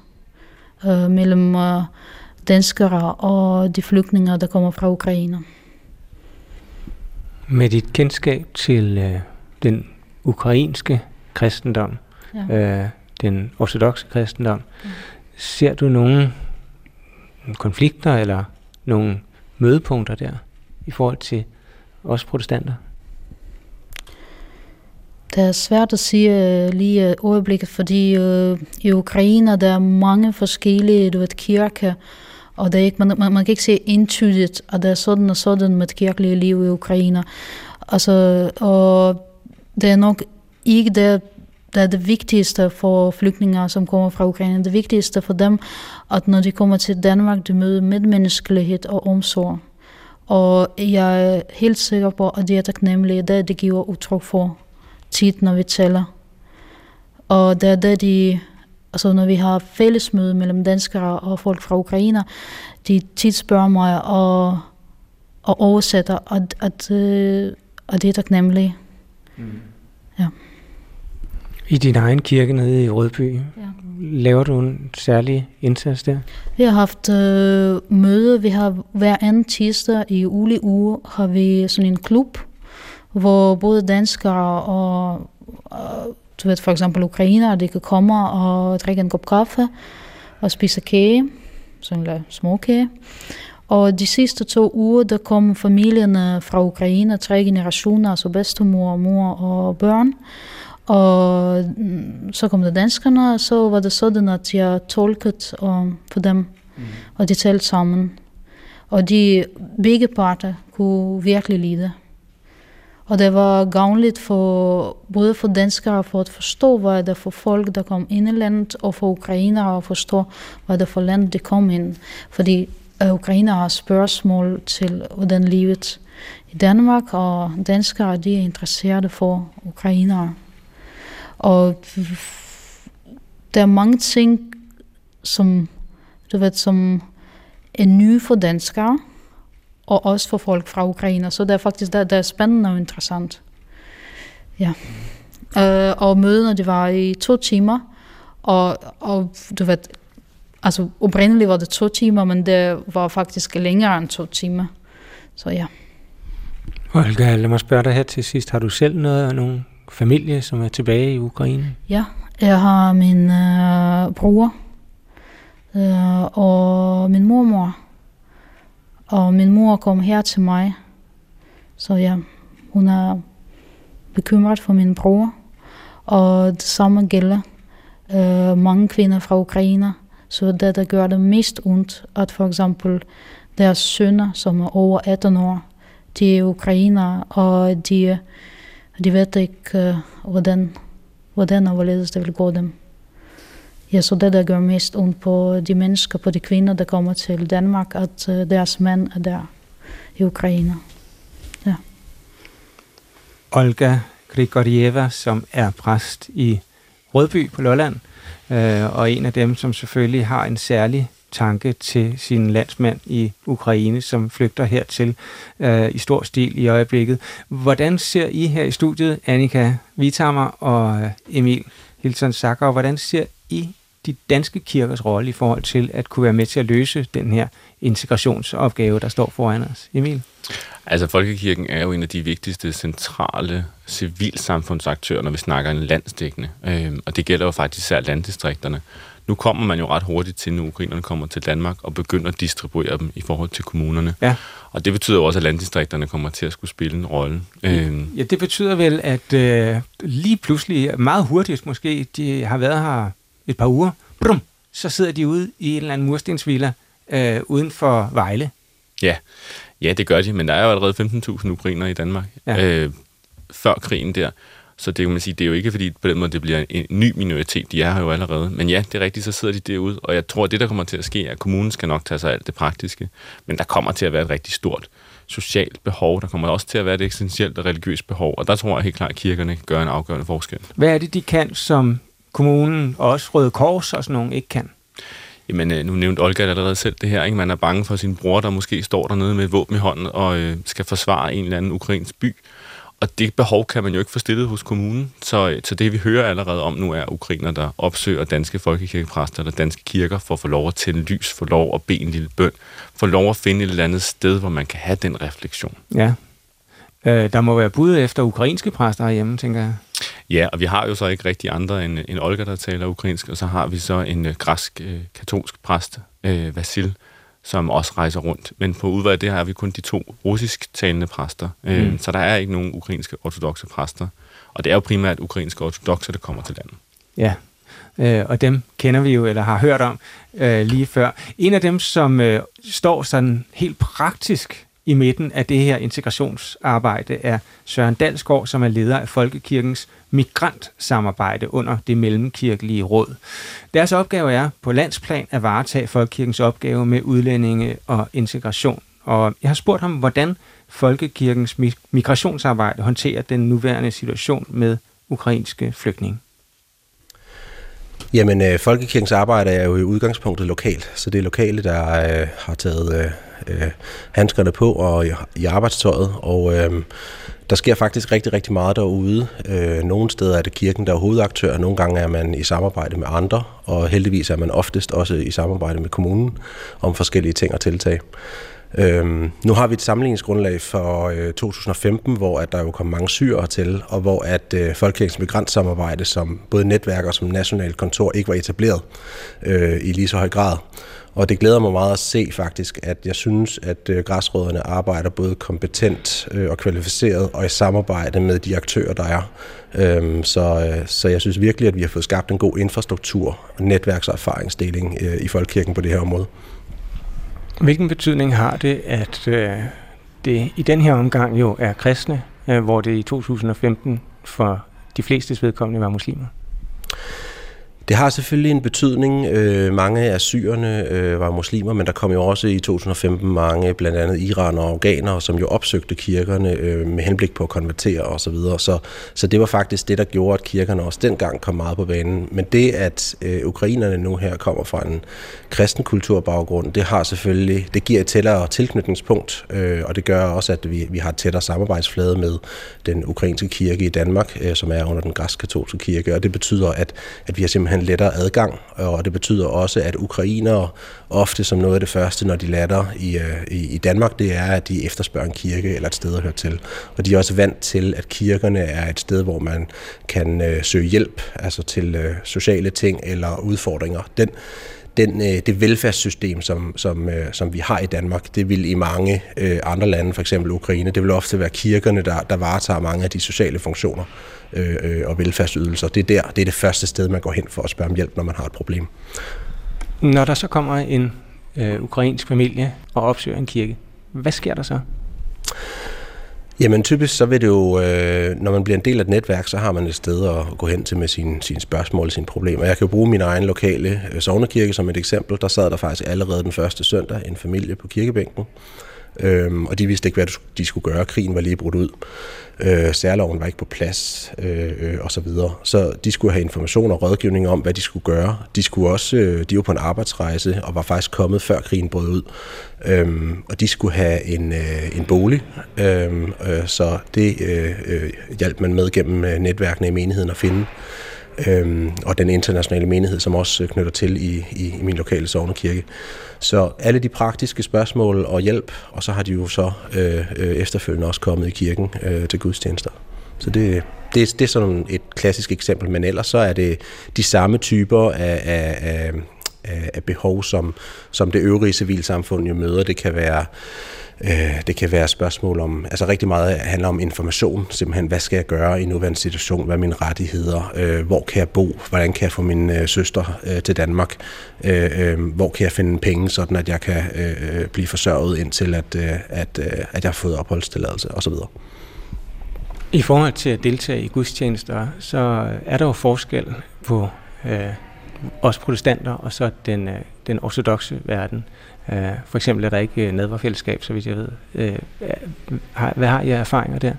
uh, mellem uh, danskere og de flygtninge, der kommer fra Ukraine. Med dit kendskab til uh, den ukrainske kristendom, ja. uh, den ortodoxe kristendom, ja. ser du nogle konflikter eller nogle mødepunkter der i forhold til os protestanter? Det er svært at sige øh, lige øh, øjeblikket, fordi øh, i Ukraine der er mange forskellige du ved, kirker, og det er ikke, man, man, man kan ikke se entydigt, at der er sådan og sådan med kirkelige liv i Ukraine. Altså, og det er nok ikke det, der er det vigtigste for flygtninge, som kommer fra Ukraine. Det vigtigste for dem, at når de kommer til Danmark, de møder medmenneskelighed og omsorg. Og jeg er helt sikker på, at de er taknemmelige. Det er det giver udtryk for tit, når vi taler. Og det er det, de, altså når vi har fællesmøde mellem danskere og folk fra Ukraine, de tit spørger mig og, og oversætter, at, at, øh, at de er taknemmelige. Mm. Ja. I din egen kirke nede i Rødby, ja. laver du en særlig indsats der? Vi har haft øh, møde. Vi har hver anden tirsdag i uge uge har vi sådan en klub, hvor både danskere og, og du ved, for eksempel ukrainere, de kan komme og drikke en kop kaffe og spise kage, sådan en småkage. Og de sidste to uger, der kom familierne fra Ukraine, tre generationer, altså bedstemor, mor og børn. Og mm, så kom det danskerne, og så var det sådan, at jeg tolkede um, for dem, mm. og de talte sammen. Og de begge parter kunne virkelig lide. Og det var gavnligt for både for danskere for at forstå, hvad det er for folk, der kom ind i landet, og for ukrainere at forstå, hvad det er for land, de kom ind. Fordi øh, ukrainere har spørgsmål til, hvordan livet i Danmark, og danskere de er interesserede for ukrainere. Og der er mange ting, som, du ved, som er nye for danskere, og også for folk fra Ukraine. Så det er faktisk det, det er spændende og interessant. Ja. Uh, og møderne, det var i to timer, og, og du ved, altså oprindeligt var det to timer, men det var faktisk længere end to timer. Så ja. Olga, lad mig spørge dig her til sidst. Har du selv noget, nogle familie, som er tilbage i Ukraine? Ja, jeg har min øh, bror øh, og min mormor. Og min mor kom her til mig, så ja, hun er bekymret for min bror. Og det samme gælder øh, mange kvinder fra Ukraine. Så det, der gør det mest ondt, at for eksempel deres sønner, som er over 18 år, de er ukrainere, og de, de ved ikke, øh, hvordan, hvordan og hvorledes det vil gå dem. Ja, så det, der gør mest ondt på de mennesker, på de kvinder, der kommer til Danmark, at øh, deres mænd er der i Ukraine. Ja. Olga Grigorieva, som er præst i Rødby på Lolland, øh, og en af dem, som selvfølgelig har en særlig tanke til sin landsmand i Ukraine, som flygter hertil øh, i stor stil i øjeblikket. Hvordan ser I her i studiet, Annika Vitammer og øh, Emil Hilton Sacker, hvordan ser I de danske kirkers rolle i forhold til at kunne være med til at løse den her integrationsopgave, der står foran os? Emil? Altså, Folkekirken er jo en af de vigtigste centrale civilsamfundsaktører, når vi snakker en landsdækkende. Øhm, og det gælder jo faktisk især landdistrikterne. Nu kommer man jo ret hurtigt til, når ukrainerne kommer til Danmark, og begynder at distribuere dem i forhold til kommunerne. Ja. Og det betyder jo også, at landdistrikterne kommer til at skulle spille en rolle. Øhm. Ja, det betyder vel, at øh, lige pludselig, meget hurtigt måske, de har været her et par uger, brum, så sidder de ude i en eller anden murstensvilla øh, uden for Vejle. Ja, Ja, det gør de, men der er jo allerede 15.000 ukrainer i Danmark ja. øh, før krigen der. Så det kan man sige, det er jo ikke fordi på den måde, det bliver en ny minoritet. De er her jo allerede. Men ja, det er rigtigt, så sidder de derude. Og jeg tror, at det, der kommer til at ske, er, at kommunen skal nok tage sig af alt det praktiske. Men der kommer til at være et rigtig stort socialt behov. Der kommer også til at være et essentielt og religiøst behov. Og der tror jeg helt klart, at kirkerne gøre en afgørende forskel. Hvad er det, de kan, som kommunen og også Røde Kors og sådan nogle ikke kan? Jamen, øh, nu nævnte Olga allerede selv det her, ikke? Man er bange for sin bror, der måske står dernede med et våben i hånden og øh, skal forsvare en eller anden ukrainsk by. Og det behov kan man jo ikke få stillet hos kommunen. Så, øh, så det, vi hører allerede om nu, er ukrainer, der opsøger danske folkekirkepræster eller danske kirker for at få lov at tænde lys, få lov at bede en lille bøn, få lov at finde et eller andet sted, hvor man kan have den refleksion. Ja. Øh, der må være bud efter ukrainske præster herhjemme, tænker jeg. Ja, og vi har jo så ikke rigtig andre end, end Olga, der taler ukrainsk, og så har vi så en øh, græsk øh, katolsk præst, øh, Vasil, som også rejser rundt. Men på udvalget det har vi kun de to russisk talende præster, øh, mm. så der er ikke nogen ukrainske ortodoxe præster. Og det er jo primært ukrainske ortodoxe, der kommer til landet. Ja, øh, og dem kender vi jo, eller har hørt om øh, lige før. En af dem, som øh, står sådan helt praktisk i midten af det her integrationsarbejde er Søren Dalsgaard, som er leder af Folkekirkens migrantsamarbejde under det mellemkirkelige råd. Deres opgave er på landsplan at varetage Folkekirkens opgave med udlændinge og integration. Og jeg har spurgt ham, hvordan Folkekirkens migrationsarbejde håndterer den nuværende situation med ukrainske flygtninge. Jamen, øh, Folkekirkens arbejde er jo i udgangspunktet lokalt, så det er lokale, der øh, har taget øh, øh, handskerne på og i, i arbejdstøjet, og øh, der sker faktisk rigtig, rigtig meget derude. Øh, nogle steder er det kirken, der er hovedaktør, nogle gange er man i samarbejde med andre, og heldigvis er man oftest også i samarbejde med kommunen om forskellige ting og tiltag. Øhm, nu har vi et sammenligningsgrundlag for øh, 2015, hvor at der jo kom mange syre til, og hvor at øh, Folkekirkens Migrantsamarbejde som både netværk og som nationalt kontor ikke var etableret øh, i lige så høj grad. Og det glæder mig meget at se faktisk, at jeg synes, at øh, græsrødderne arbejder både kompetent øh, og kvalificeret og i samarbejde med de aktører, der er. Øhm, så, øh, så jeg synes virkelig, at vi har fået skabt en god infrastruktur, netværks- og erfaringsdeling øh, i Folkekirken på det her område. Hvilken betydning har det, at øh, det i den her omgang jo er kristne, øh, hvor det i 2015 for de fleste vedkommende var muslimer? Det har selvfølgelig en betydning. Øh, mange af syrerne øh, var muslimer, men der kom jo også i 2015 mange, blandt andet iranere og afghanere, som jo opsøgte kirkerne øh, med henblik på at konvertere osv. Så, så, så det var faktisk det, der gjorde, at kirkerne også dengang kom meget på banen. Men det, at øh, ukrainerne nu her kommer fra en kristen kulturbaggrund, det har selvfølgelig, det giver et tættere tilknytningspunkt, øh, og det gør også, at vi, vi har et tættere samarbejdsflade med den ukrainske kirke i Danmark, øh, som er under den græsk-katolske kirke, og det betyder, at, at vi har simpelthen simpelthen lettere adgang, og det betyder også, at ukrainere ofte som noget af det første, når de lander i, øh, i, i Danmark, det er, at de efterspørger en kirke eller et sted at høre til. Og de er også vant til, at kirkerne er et sted, hvor man kan øh, søge hjælp, altså til øh, sociale ting eller udfordringer. Den, den, øh, det velfærdssystem, som, som, øh, som vi har i Danmark, det vil i mange øh, andre lande, for eksempel Ukraine, det vil ofte være kirkerne, der, der varetager mange af de sociale funktioner øh, øh, og velfærdsydelser. Det er der, det er det første sted, man går hen for at spørge om hjælp, når man har et problem. Når der så kommer en øh, ukrainsk familie og opsøger en kirke, hvad sker der så? Jamen typisk så vil det jo, øh, når man bliver en del af et netværk, så har man et sted at gå hen til med sine, sine spørgsmål og sine problemer. Jeg kan jo bruge min egen lokale øh, sovnekirke som et eksempel. Der sad der faktisk allerede den første søndag en familie på kirkebænken, øhm, og de vidste ikke, hvad de skulle gøre. Krigen var lige brudt ud. Øh, særloven var ikke på plads, øh, øh, og så videre. Så de skulle have information og rådgivning om, hvad de skulle gøre. De skulle også, øh, de var på en arbejdsrejse, og var faktisk kommet før krigen brød ud. Øhm, og de skulle have en, øh, en bolig, øhm, øh, så det øh, øh, hjalp man med gennem øh, netværkene i menigheden at finde. Øhm, og den internationale menighed, som også øh, knytter til i, i, i min lokale sovnekirke. Så alle de praktiske spørgsmål og hjælp, og så har de jo så øh, øh, efterfølgende også kommet i kirken øh, til gudstjenester. Så det, det, det er sådan et klassisk eksempel, men ellers så er det de samme typer af, af, af, af behov, som, som det øvrige civilsamfund jo møder. Det kan være Øh, det kan være spørgsmål om, altså rigtig meget handler om information, simpelthen, hvad skal jeg gøre i nuværende situation, hvad er mine rettigheder, øh, hvor kan jeg bo, hvordan kan jeg få min øh, søster til Danmark, hvor kan jeg finde penge, sådan at jeg kan blive forsørget indtil, at, at, at jeg har fået opholdstilladelse osv. I forhold til at deltage i gudstjenester, så er der jo forskel på øh, os protestanter og så den, den ortodoxe verden. Øh, for eksempel er der ikke øh, nadverfællesskab, så vidt jeg ved. Øh, hvad har I erfaringer der?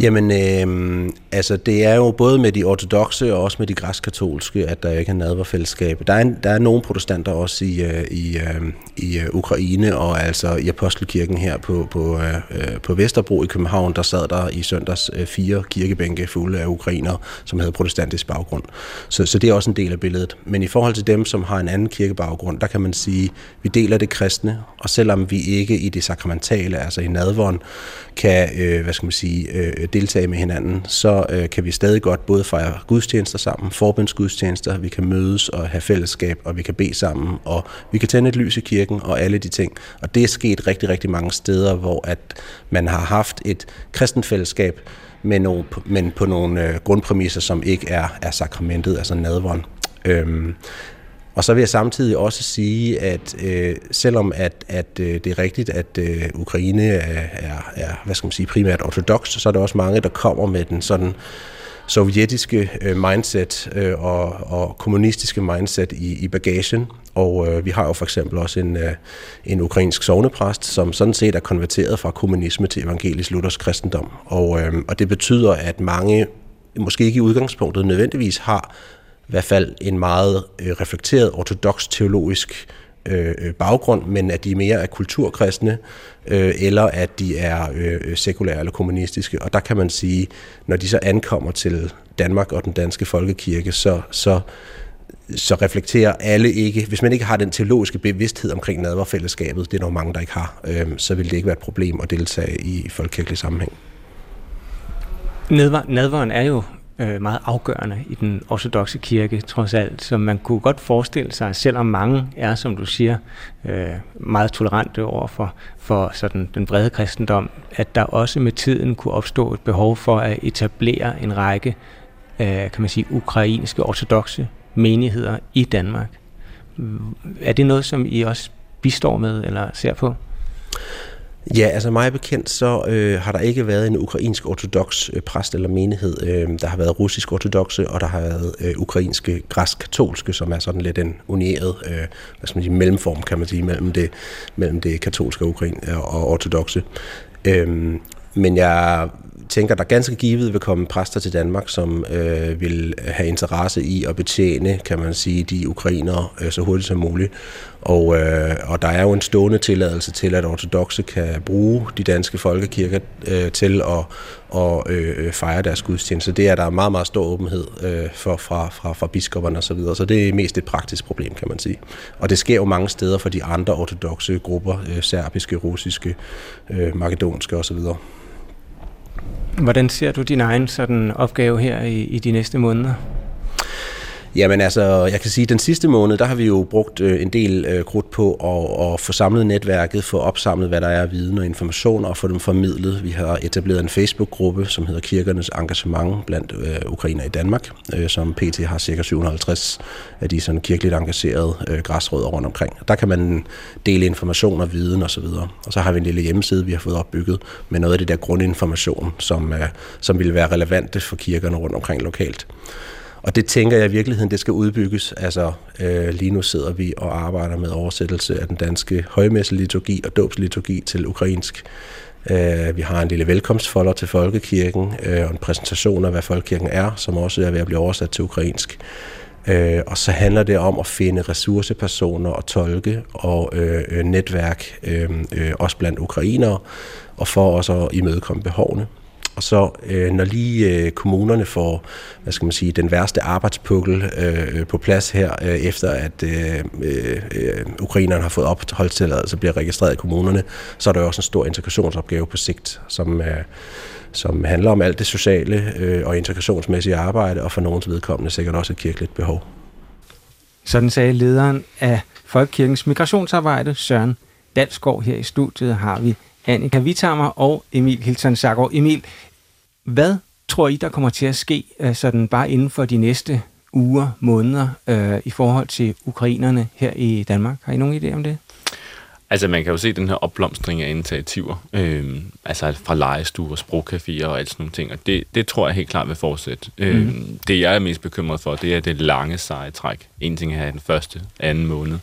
Jamen, øh, altså det er jo både med de ortodoxe og også med de græsk-katolske, at der ikke er nadverfællesskab. Der er, der er nogle protestanter også i, øh, i, øh, i øh, Ukraine og altså i Apostelkirken her på, på, øh, øh, på Vesterbro i København, der sad der i søndags fire kirkebænke fulde af ukrainer, som havde protestantisk baggrund. Så, så det er også en del af billedet. Men i forhold til dem, som har en anden kirkebaggrund, der kan man sige, vi deler det kristne, og selvom vi ikke i det sakramentale, altså i nadvånd, kan, øh, hvad skal man sige, øh, Øh, deltage med hinanden, så øh, kan vi stadig godt både fejre gudstjenester sammen, forbundsgudstjenester, vi kan mødes og have fællesskab, og vi kan bede sammen, og vi kan tænde et lys i kirken og alle de ting. Og det er sket rigtig, rigtig mange steder, hvor at man har haft et kristent fællesskab, men, nogle, men på nogle øh, grundpræmisser, som ikke er, er sakramentet, altså nadvånd. Øhm, og så vil jeg samtidig også sige, at øh, selvom at, at øh, det er rigtigt, at øh, Ukraine er, er, er hvad skal man sige, primært ortodox, så er der også mange, der kommer med den sådan sovjetiske øh, mindset øh, og, og kommunistiske mindset i, i bagagen. Og øh, vi har jo for eksempel også en, øh, en ukrainsk sovnepræst, som sådan set er konverteret fra kommunisme til evangelisk luthersk kristendom. Og, øh, og det betyder, at mange måske ikke i udgangspunktet nødvendigvis har hvert fald en meget øh, reflekteret ortodox teologisk øh, øh, baggrund, men at de mere er kulturkristne, øh, eller at de er øh, øh, sekulære eller kommunistiske. Og der kan man sige, når de så ankommer til Danmark og den danske folkekirke, så, så, så reflekterer alle ikke, hvis man ikke har den teologiske bevidsthed omkring nadverfællesskabet, det er nok mange, der ikke har, øh, så vil det ikke være et problem at deltage i folkekirkelig sammenhæng. Nadveren er jo øh, meget afgørende i den ortodoxe kirke, trods alt. Så man kunne godt forestille sig, selvom mange er, som du siger, øh, meget tolerante over for, for sådan den brede kristendom, at der også med tiden kunne opstå et behov for at etablere en række, øh, kan man sige, ukrainske ortodoxe menigheder i Danmark. Er det noget, som I også bistår med eller ser på? Ja, altså mig bekendt, så øh, har der ikke været en ukrainsk ortodox øh, præst eller menighed. Øh, der har været russisk ortodoxe, og der har været øh, ukrainske øh, græsk-katolske, som er sådan lidt en unieret øh, hvad skal man sige, mellemform, kan man sige, mellem det, mellem det katolske og, ukrain, og ortodoxe. Øh, men jeg tænker, der ganske givet vil komme præster til Danmark, som øh, vil have interesse i at betjene, kan man sige, de ukrainere øh, så hurtigt som muligt. Og, øh, og der er jo en stående tilladelse til, at ortodoxe kan bruge de danske folkekirker øh, til at og, øh, fejre deres gudstjeneste. Det er der meget, meget stor åbenhed øh, for, fra, fra, fra biskopperne osv., så, videre. så det er mest et praktisk problem, kan man sige. Og det sker jo mange steder for de andre ortodoxe grupper, øh, serbiske, russiske, øh, makedonske osv. Hvordan ser du din egen sådan opgave her i, i de næste måneder? Jamen altså, jeg kan sige, at den sidste måned, der har vi jo brugt øh, en del øh, krudt på at, at få samlet netværket, få opsamlet, hvad der er af viden og information, og få dem formidlet. Vi har etableret en Facebook-gruppe, som hedder Kirkernes Engagement blandt øh, ukrainer i Danmark, øh, som PT har ca. 750 af de sådan kirkeligt engagerede øh, græsrødder rundt omkring. Der kan man dele information og viden osv. Og, og så har vi en lille hjemmeside, vi har fået opbygget med noget af det der grundinformation, som, øh, som vil være relevante for kirkerne rundt omkring lokalt. Og det tænker jeg i virkeligheden, det skal udbygges. Altså, øh, lige nu sidder vi og arbejder med oversættelse af den danske højmesseliturgi og dåbsliturgi til ukrainsk. Øh, vi har en lille velkomstfolder til Folkekirken øh, og en præsentation af, hvad Folkekirken er, som også er ved at blive oversat til ukrainsk. Øh, og så handler det om at finde ressourcepersoner og tolke og øh, øh netværk, øh, øh, også blandt ukrainere, og for også at imødekomme behovene. Og så øh, når lige øh, kommunerne får, hvad skal man sige, den værste arbejdspukkel øh, på plads her, øh, efter at øh, øh, ukrainerne har fået opholdstilladelse og bliver registreret i kommunerne, så er der jo også en stor integrationsopgave på sigt, som, øh, som handler om alt det sociale øh, og integrationsmæssige arbejde, og for nogens vedkommende sikkert også et kirkeligt behov. Sådan sagde lederen af Folkekirkens migrationsarbejde, Søren Dalsgaard. Her i studiet har vi Annika Vitammer og Emil Hilton Sager. Emil, hvad tror I, der kommer til at ske øh, sådan bare inden for de næste uger, måneder øh, i forhold til ukrainerne her i Danmark? Har I nogen idé om det? Altså, man kan jo se den her opblomstring af initiativer, øh, altså fra legestuer, sprogcaféer og alt sådan nogle ting, og det, det tror jeg helt klart vil fortsætte. Mm. Øh, det, jeg er mest bekymret for, det er det lange seje træk. En ting er den første, anden måned,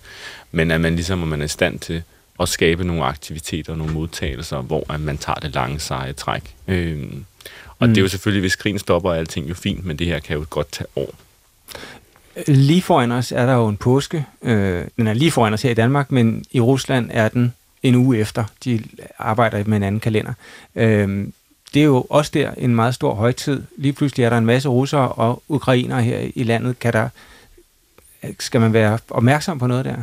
men at man ligesom, at man er i stand til at skabe nogle aktiviteter og nogle modtagelser, hvor man tager det lange seje træk. Øh, og mm. det er jo mm. selvfølgelig, hvis krigen stopper, er alting jo fint, men det her kan jo godt tage år. Lige foran os er der jo en påske. Øh, den er lige foran os her i Danmark, men i Rusland er den en uge efter. De arbejder med en anden kalender. Øh, det er jo også der en meget stor højtid. Lige pludselig er der en masse russere og ukrainere her i landet. Kan der, skal man være opmærksom på noget der?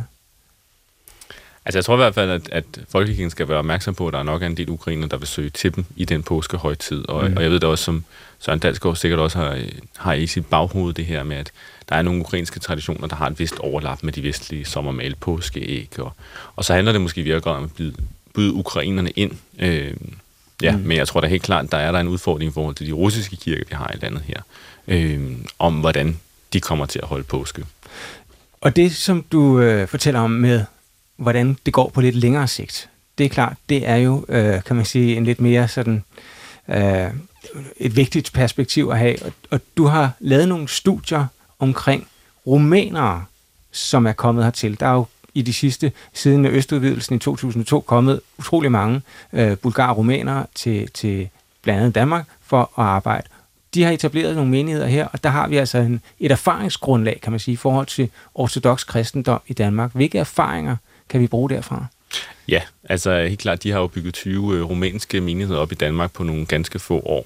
Altså jeg tror i hvert fald, at, at Folkekirken skal være opmærksom på, at der er nok en del ukrainer, der vil søge til dem i den påskehøjtid. Og, mm. og jeg ved det også, som Søren Dalsgaard sikkert også har, har i sit baghoved det her med, at der er nogle ukrainske traditioner, der har et vist overlap med de vestlige sommermal påskeæg. Og, og så handler det måske virkelig om at byde, byde ukrainerne ind. Øh, ja, mm. men jeg tror da helt klart, der er der en udfordring i forhold til de russiske kirker, vi har i landet her, øh, om hvordan de kommer til at holde påske. Og det, som du øh, fortæller om med hvordan det går på lidt længere sigt. Det er klart, det er jo, øh, kan man sige, en lidt mere sådan, øh, et vigtigt perspektiv at have. Og, og du har lavet nogle studier omkring rumænere, som er kommet hertil. Der er jo i de sidste, siden Østudvidelsen i 2002, kommet utrolig mange øh, bulgare rumænere til, til blandt andet Danmark for at arbejde. De har etableret nogle menigheder her, og der har vi altså en, et erfaringsgrundlag, kan man sige, i forhold til ortodox kristendom i Danmark. Hvilke erfaringer kan vi bruge derfra? Ja, altså helt klart, de har jo bygget 20 øh, rumænske menigheder op i Danmark på nogle ganske få år.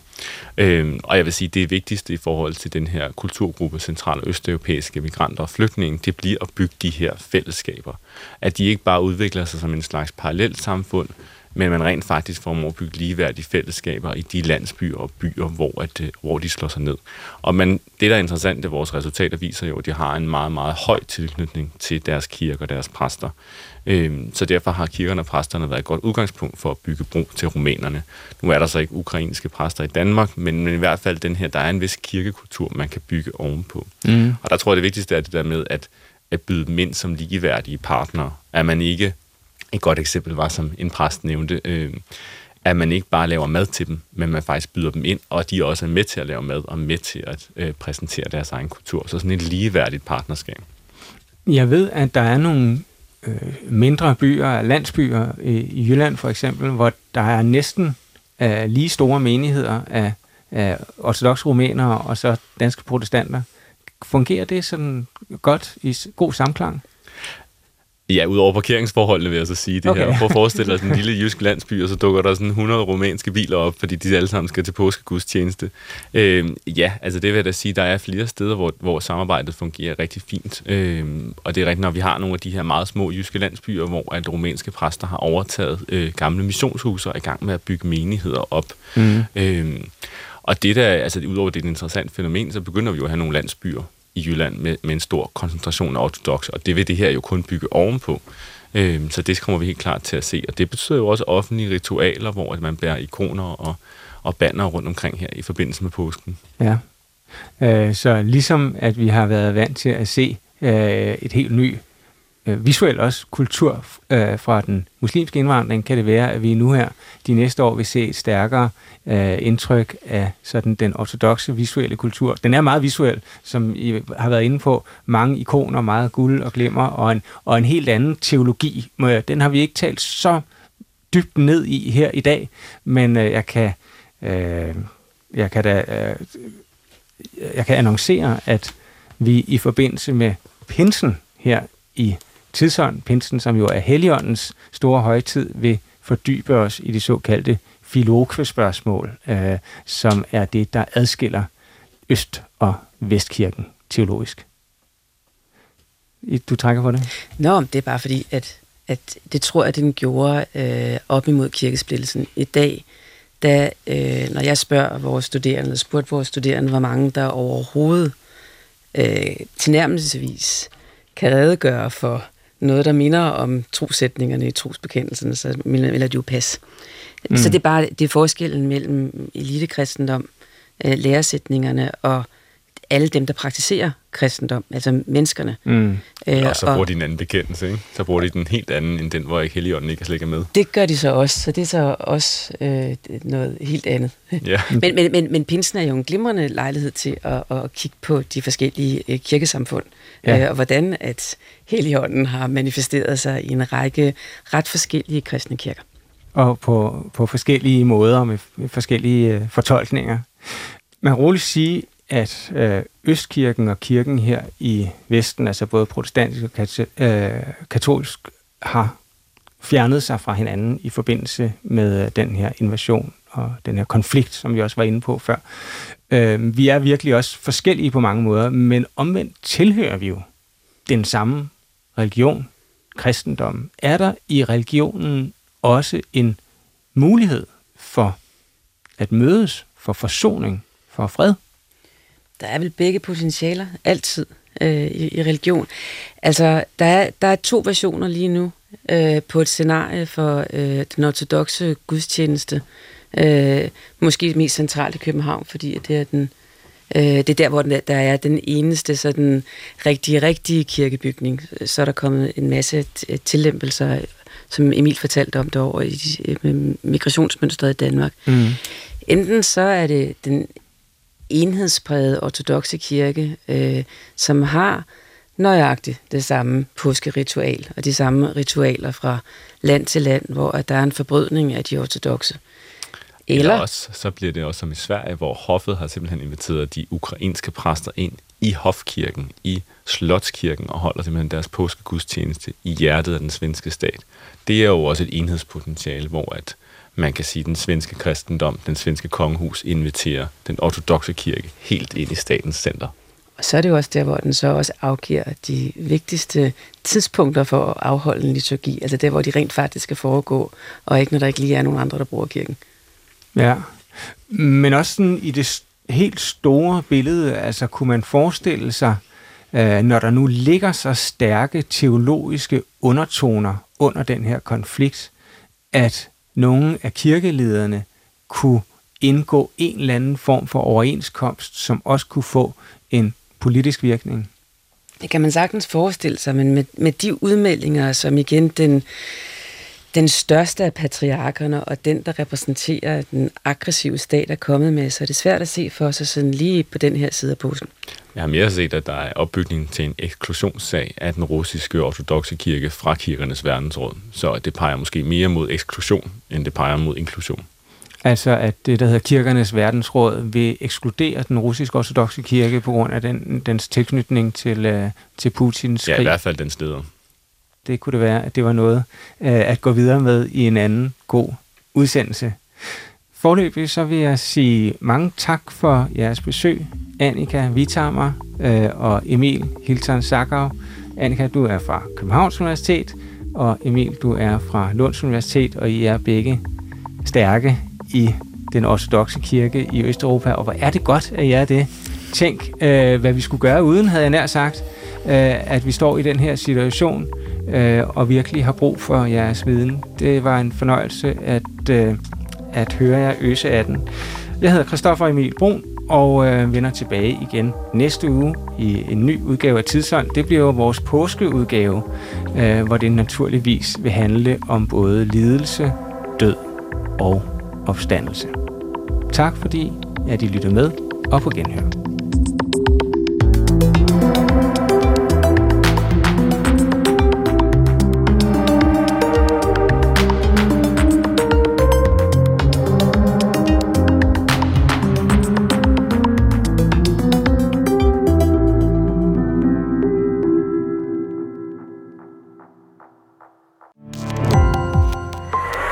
Øhm, og jeg vil sige, det vigtigste i forhold til den her kulturgruppe central- og østeuropæiske migranter og flygtninge, det bliver at bygge de her fællesskaber. At de ikke bare udvikler sig som en slags parallelt samfund, men man rent faktisk får at bygge ligeværdige fællesskaber i de landsbyer og byer, hvor, at, øh, hvor de slår sig ned. Og man, det, der er interessant, det vores resultater viser jo, at de har en meget, meget høj tilknytning til deres kirker og deres præster. Øhm, så derfor har kirkerne og præsterne været et godt udgangspunkt for at bygge bro til rumænerne. Nu er der så ikke ukrainske præster i Danmark, men, men i hvert fald den her, der er en vis kirkekultur, man kan bygge ovenpå. Mm. Og der tror jeg, det vigtigste er det der med, at, at byde dem ind som ligeværdige partnere. At man ikke et godt eksempel var, som en præst nævnte, øh, at man ikke bare laver mad til dem, men man faktisk byder dem ind, og de også er med til at lave mad og med til at øh, præsentere deres egen kultur. Så sådan et ligeværdigt partnerskab. Jeg ved, at der er nogle øh, mindre byer, landsbyer i, i Jylland for eksempel, hvor der er næsten øh, lige store menigheder af, af ortodoxe rumænere og så danske protestanter. Fungerer det sådan godt i god samklang? Ja, udover parkeringsforholdene vil jeg så sige det okay. her. Prøv at forestille dig [laughs] en lille jysk landsby, og så dukker der sådan 100 romanske biler op, fordi de alle sammen skal til påskegudstjeneste. Øh, ja, altså det vil jeg da sige, der er flere steder, hvor, hvor samarbejdet fungerer rigtig fint. Øh, og det er rigtigt, når vi har nogle af de her meget små jyske landsbyer, hvor at rumænske præster har overtaget øh, gamle missionshuse og er i gang med at bygge menigheder op. Mm. Øh, og det der, altså udover det er et interessant fænomen, så begynder vi jo at have nogle landsbyer, i Jylland med, med en stor koncentration af ortodoxe, og det vil det her jo kun bygge ovenpå. Øh, så det kommer vi helt klart til at se, og det betyder jo også offentlige ritualer, hvor man bærer ikoner og, og banner rundt omkring her i forbindelse med påsken. Ja, øh, så ligesom at vi har været vant til at se øh, et helt ny øh, visuelt også kultur øh, fra den muslimske indvandring, kan det være, at vi nu her de næste år vil se et stærkere øh, indtryk af sådan den ortodoxe visuelle kultur. Den er meget visuel, som I har været inde på. Mange ikoner, meget guld og glimmer, og en, og en helt anden teologi. Den har vi ikke talt så dybt ned i her i dag, men øh, jeg kan øh, jeg kan da øh, jeg kan annoncere, at vi i forbindelse med pinsen her i tidsånd, pinsen, som jo er Helligåndens store højtid, vil fordybe os i de såkaldte filokvespørgsmål, øh, som er det, der adskiller Øst- og Vestkirken teologisk. Du trækker på det? Nå, det er bare fordi, at, at det tror jeg, den gjorde øh, op imod kirkesplittelsen. I dag, da, øh, når jeg spørger vores studerende, eller spurgte vores studerende, hvor mange der overhovedet øh, tilnærmelsesvis kan redegøre for noget, der minder om trosætningerne i trosbekendelsen, så vil det jo passe. Mm. Så det er bare det er forskellen mellem elitekristendom, øh, læresætningerne og alle dem, der praktiserer kristendom, altså menneskerne. Mm. Øh, og så bruger og, de en anden bekendelse, ikke? Så bruger de den helt anden, end den, hvor ikke Helligånden ikke slet med. Det gør de så også, så det er så også øh, noget helt andet. Ja. [laughs] men, men, men, men pinsen er jo en glimrende lejlighed til at, at kigge på de forskellige øh, kirkesamfund, ja. øh, og hvordan at Helligånden har manifesteret sig i en række ret forskellige kristne kirker. Og på, på forskellige måder, med forskellige øh, fortolkninger. Man kan roligt sige, at øh, Østkirken og kirken her i Vesten, altså både protestantisk og kat- øh, katolsk, har fjernet sig fra hinanden i forbindelse med øh, den her invasion og den her konflikt, som vi også var inde på før. Øh, vi er virkelig også forskellige på mange måder, men omvendt tilhører vi jo den samme religion, kristendom. Er der i religionen også en mulighed for at mødes, for forsoning, for fred? Der er vel begge potentialer, altid, øh, i, i religion. Altså, der er, der er to versioner lige nu øh, på et scenarie for øh, den ortodoxe gudstjeneste. Øh, måske mest centralt i København, fordi det er den øh, det er der, hvor den, der er den eneste sådan rigtige, rigtige kirkebygning. Så er der kommet en masse tillempelser, som Emil fortalte om derovre i migrationsmønstret i Danmark. Mm. Enten så er det den enhedspræget ortodoxe kirke, øh, som har nøjagtigt det samme påskeritual, og de samme ritualer fra land til land, hvor at der er en forbrydning af de ortodoxe. Eller, Eller også, så bliver det også som i Sverige, hvor hoffet har simpelthen inviteret de ukrainske præster ind i hofkirken, i slotskirken, og holder simpelthen deres påskegudstjeneste i hjertet af den svenske stat. Det er jo også et enhedspotentiale, hvor at man kan sige, den svenske kristendom, den svenske kongehus inviterer den ortodoxe kirke helt ind i statens center. Og så er det jo også der, hvor den så også afgiver de vigtigste tidspunkter for at afholde en liturgi. Altså der, hvor de rent faktisk skal foregå, og ikke når der ikke lige er nogen andre, der bruger kirken. Ja, men også sådan i det helt store billede, altså kunne man forestille sig, øh, når der nu ligger så stærke teologiske undertoner under den her konflikt, at nogle af kirkelederne kunne indgå en eller anden form for overenskomst, som også kunne få en politisk virkning? Det kan man sagtens forestille sig, men med, med de udmeldinger, som igen den, den største af patriarkerne og den, der repræsenterer den aggressive stat, er kommet med, så er det svært at se for sig sådan lige på den her side af posen. Jeg har mere set, at der er opbygning til en eksklusionssag af den russiske ortodoxe kirke fra kirkernes verdensråd. Så det peger måske mere mod eksklusion, end det peger mod inklusion. Altså at det, der hedder kirkernes verdensråd, vil ekskludere den russiske ortodoxe kirke på grund af den, dens tilknytning til, uh, til Putins krig? Ja, i hvert fald den leder. Det kunne det være, at det var noget øh, at gå videre med i en anden god udsendelse. Forløbig så vil jeg sige mange tak for jeres besøg, Annika Vitammer øh, og Emil Hilton Sakau. Annika, du er fra Københavns Universitet, og Emil, du er fra Lunds Universitet, og I er begge stærke i den ortodoxe kirke i Østeuropa. Og hvor er det godt, at I er det. tænk, øh, hvad vi skulle gøre uden, havde jeg nær sagt, øh, at vi står i den her situation øh, og virkelig har brug for jeres viden. Det var en fornøjelse at, øh, at høre jer øse af den. Jeg hedder Christoffer Emil Brun, og øh, vender tilbage igen næste uge i en ny udgave af Tidsånd. Det bliver jo vores påskeudgave, øh, hvor det naturligvis vil handle om både lidelse, død og opstandelse. Tak fordi at I lytter med, og på genhør.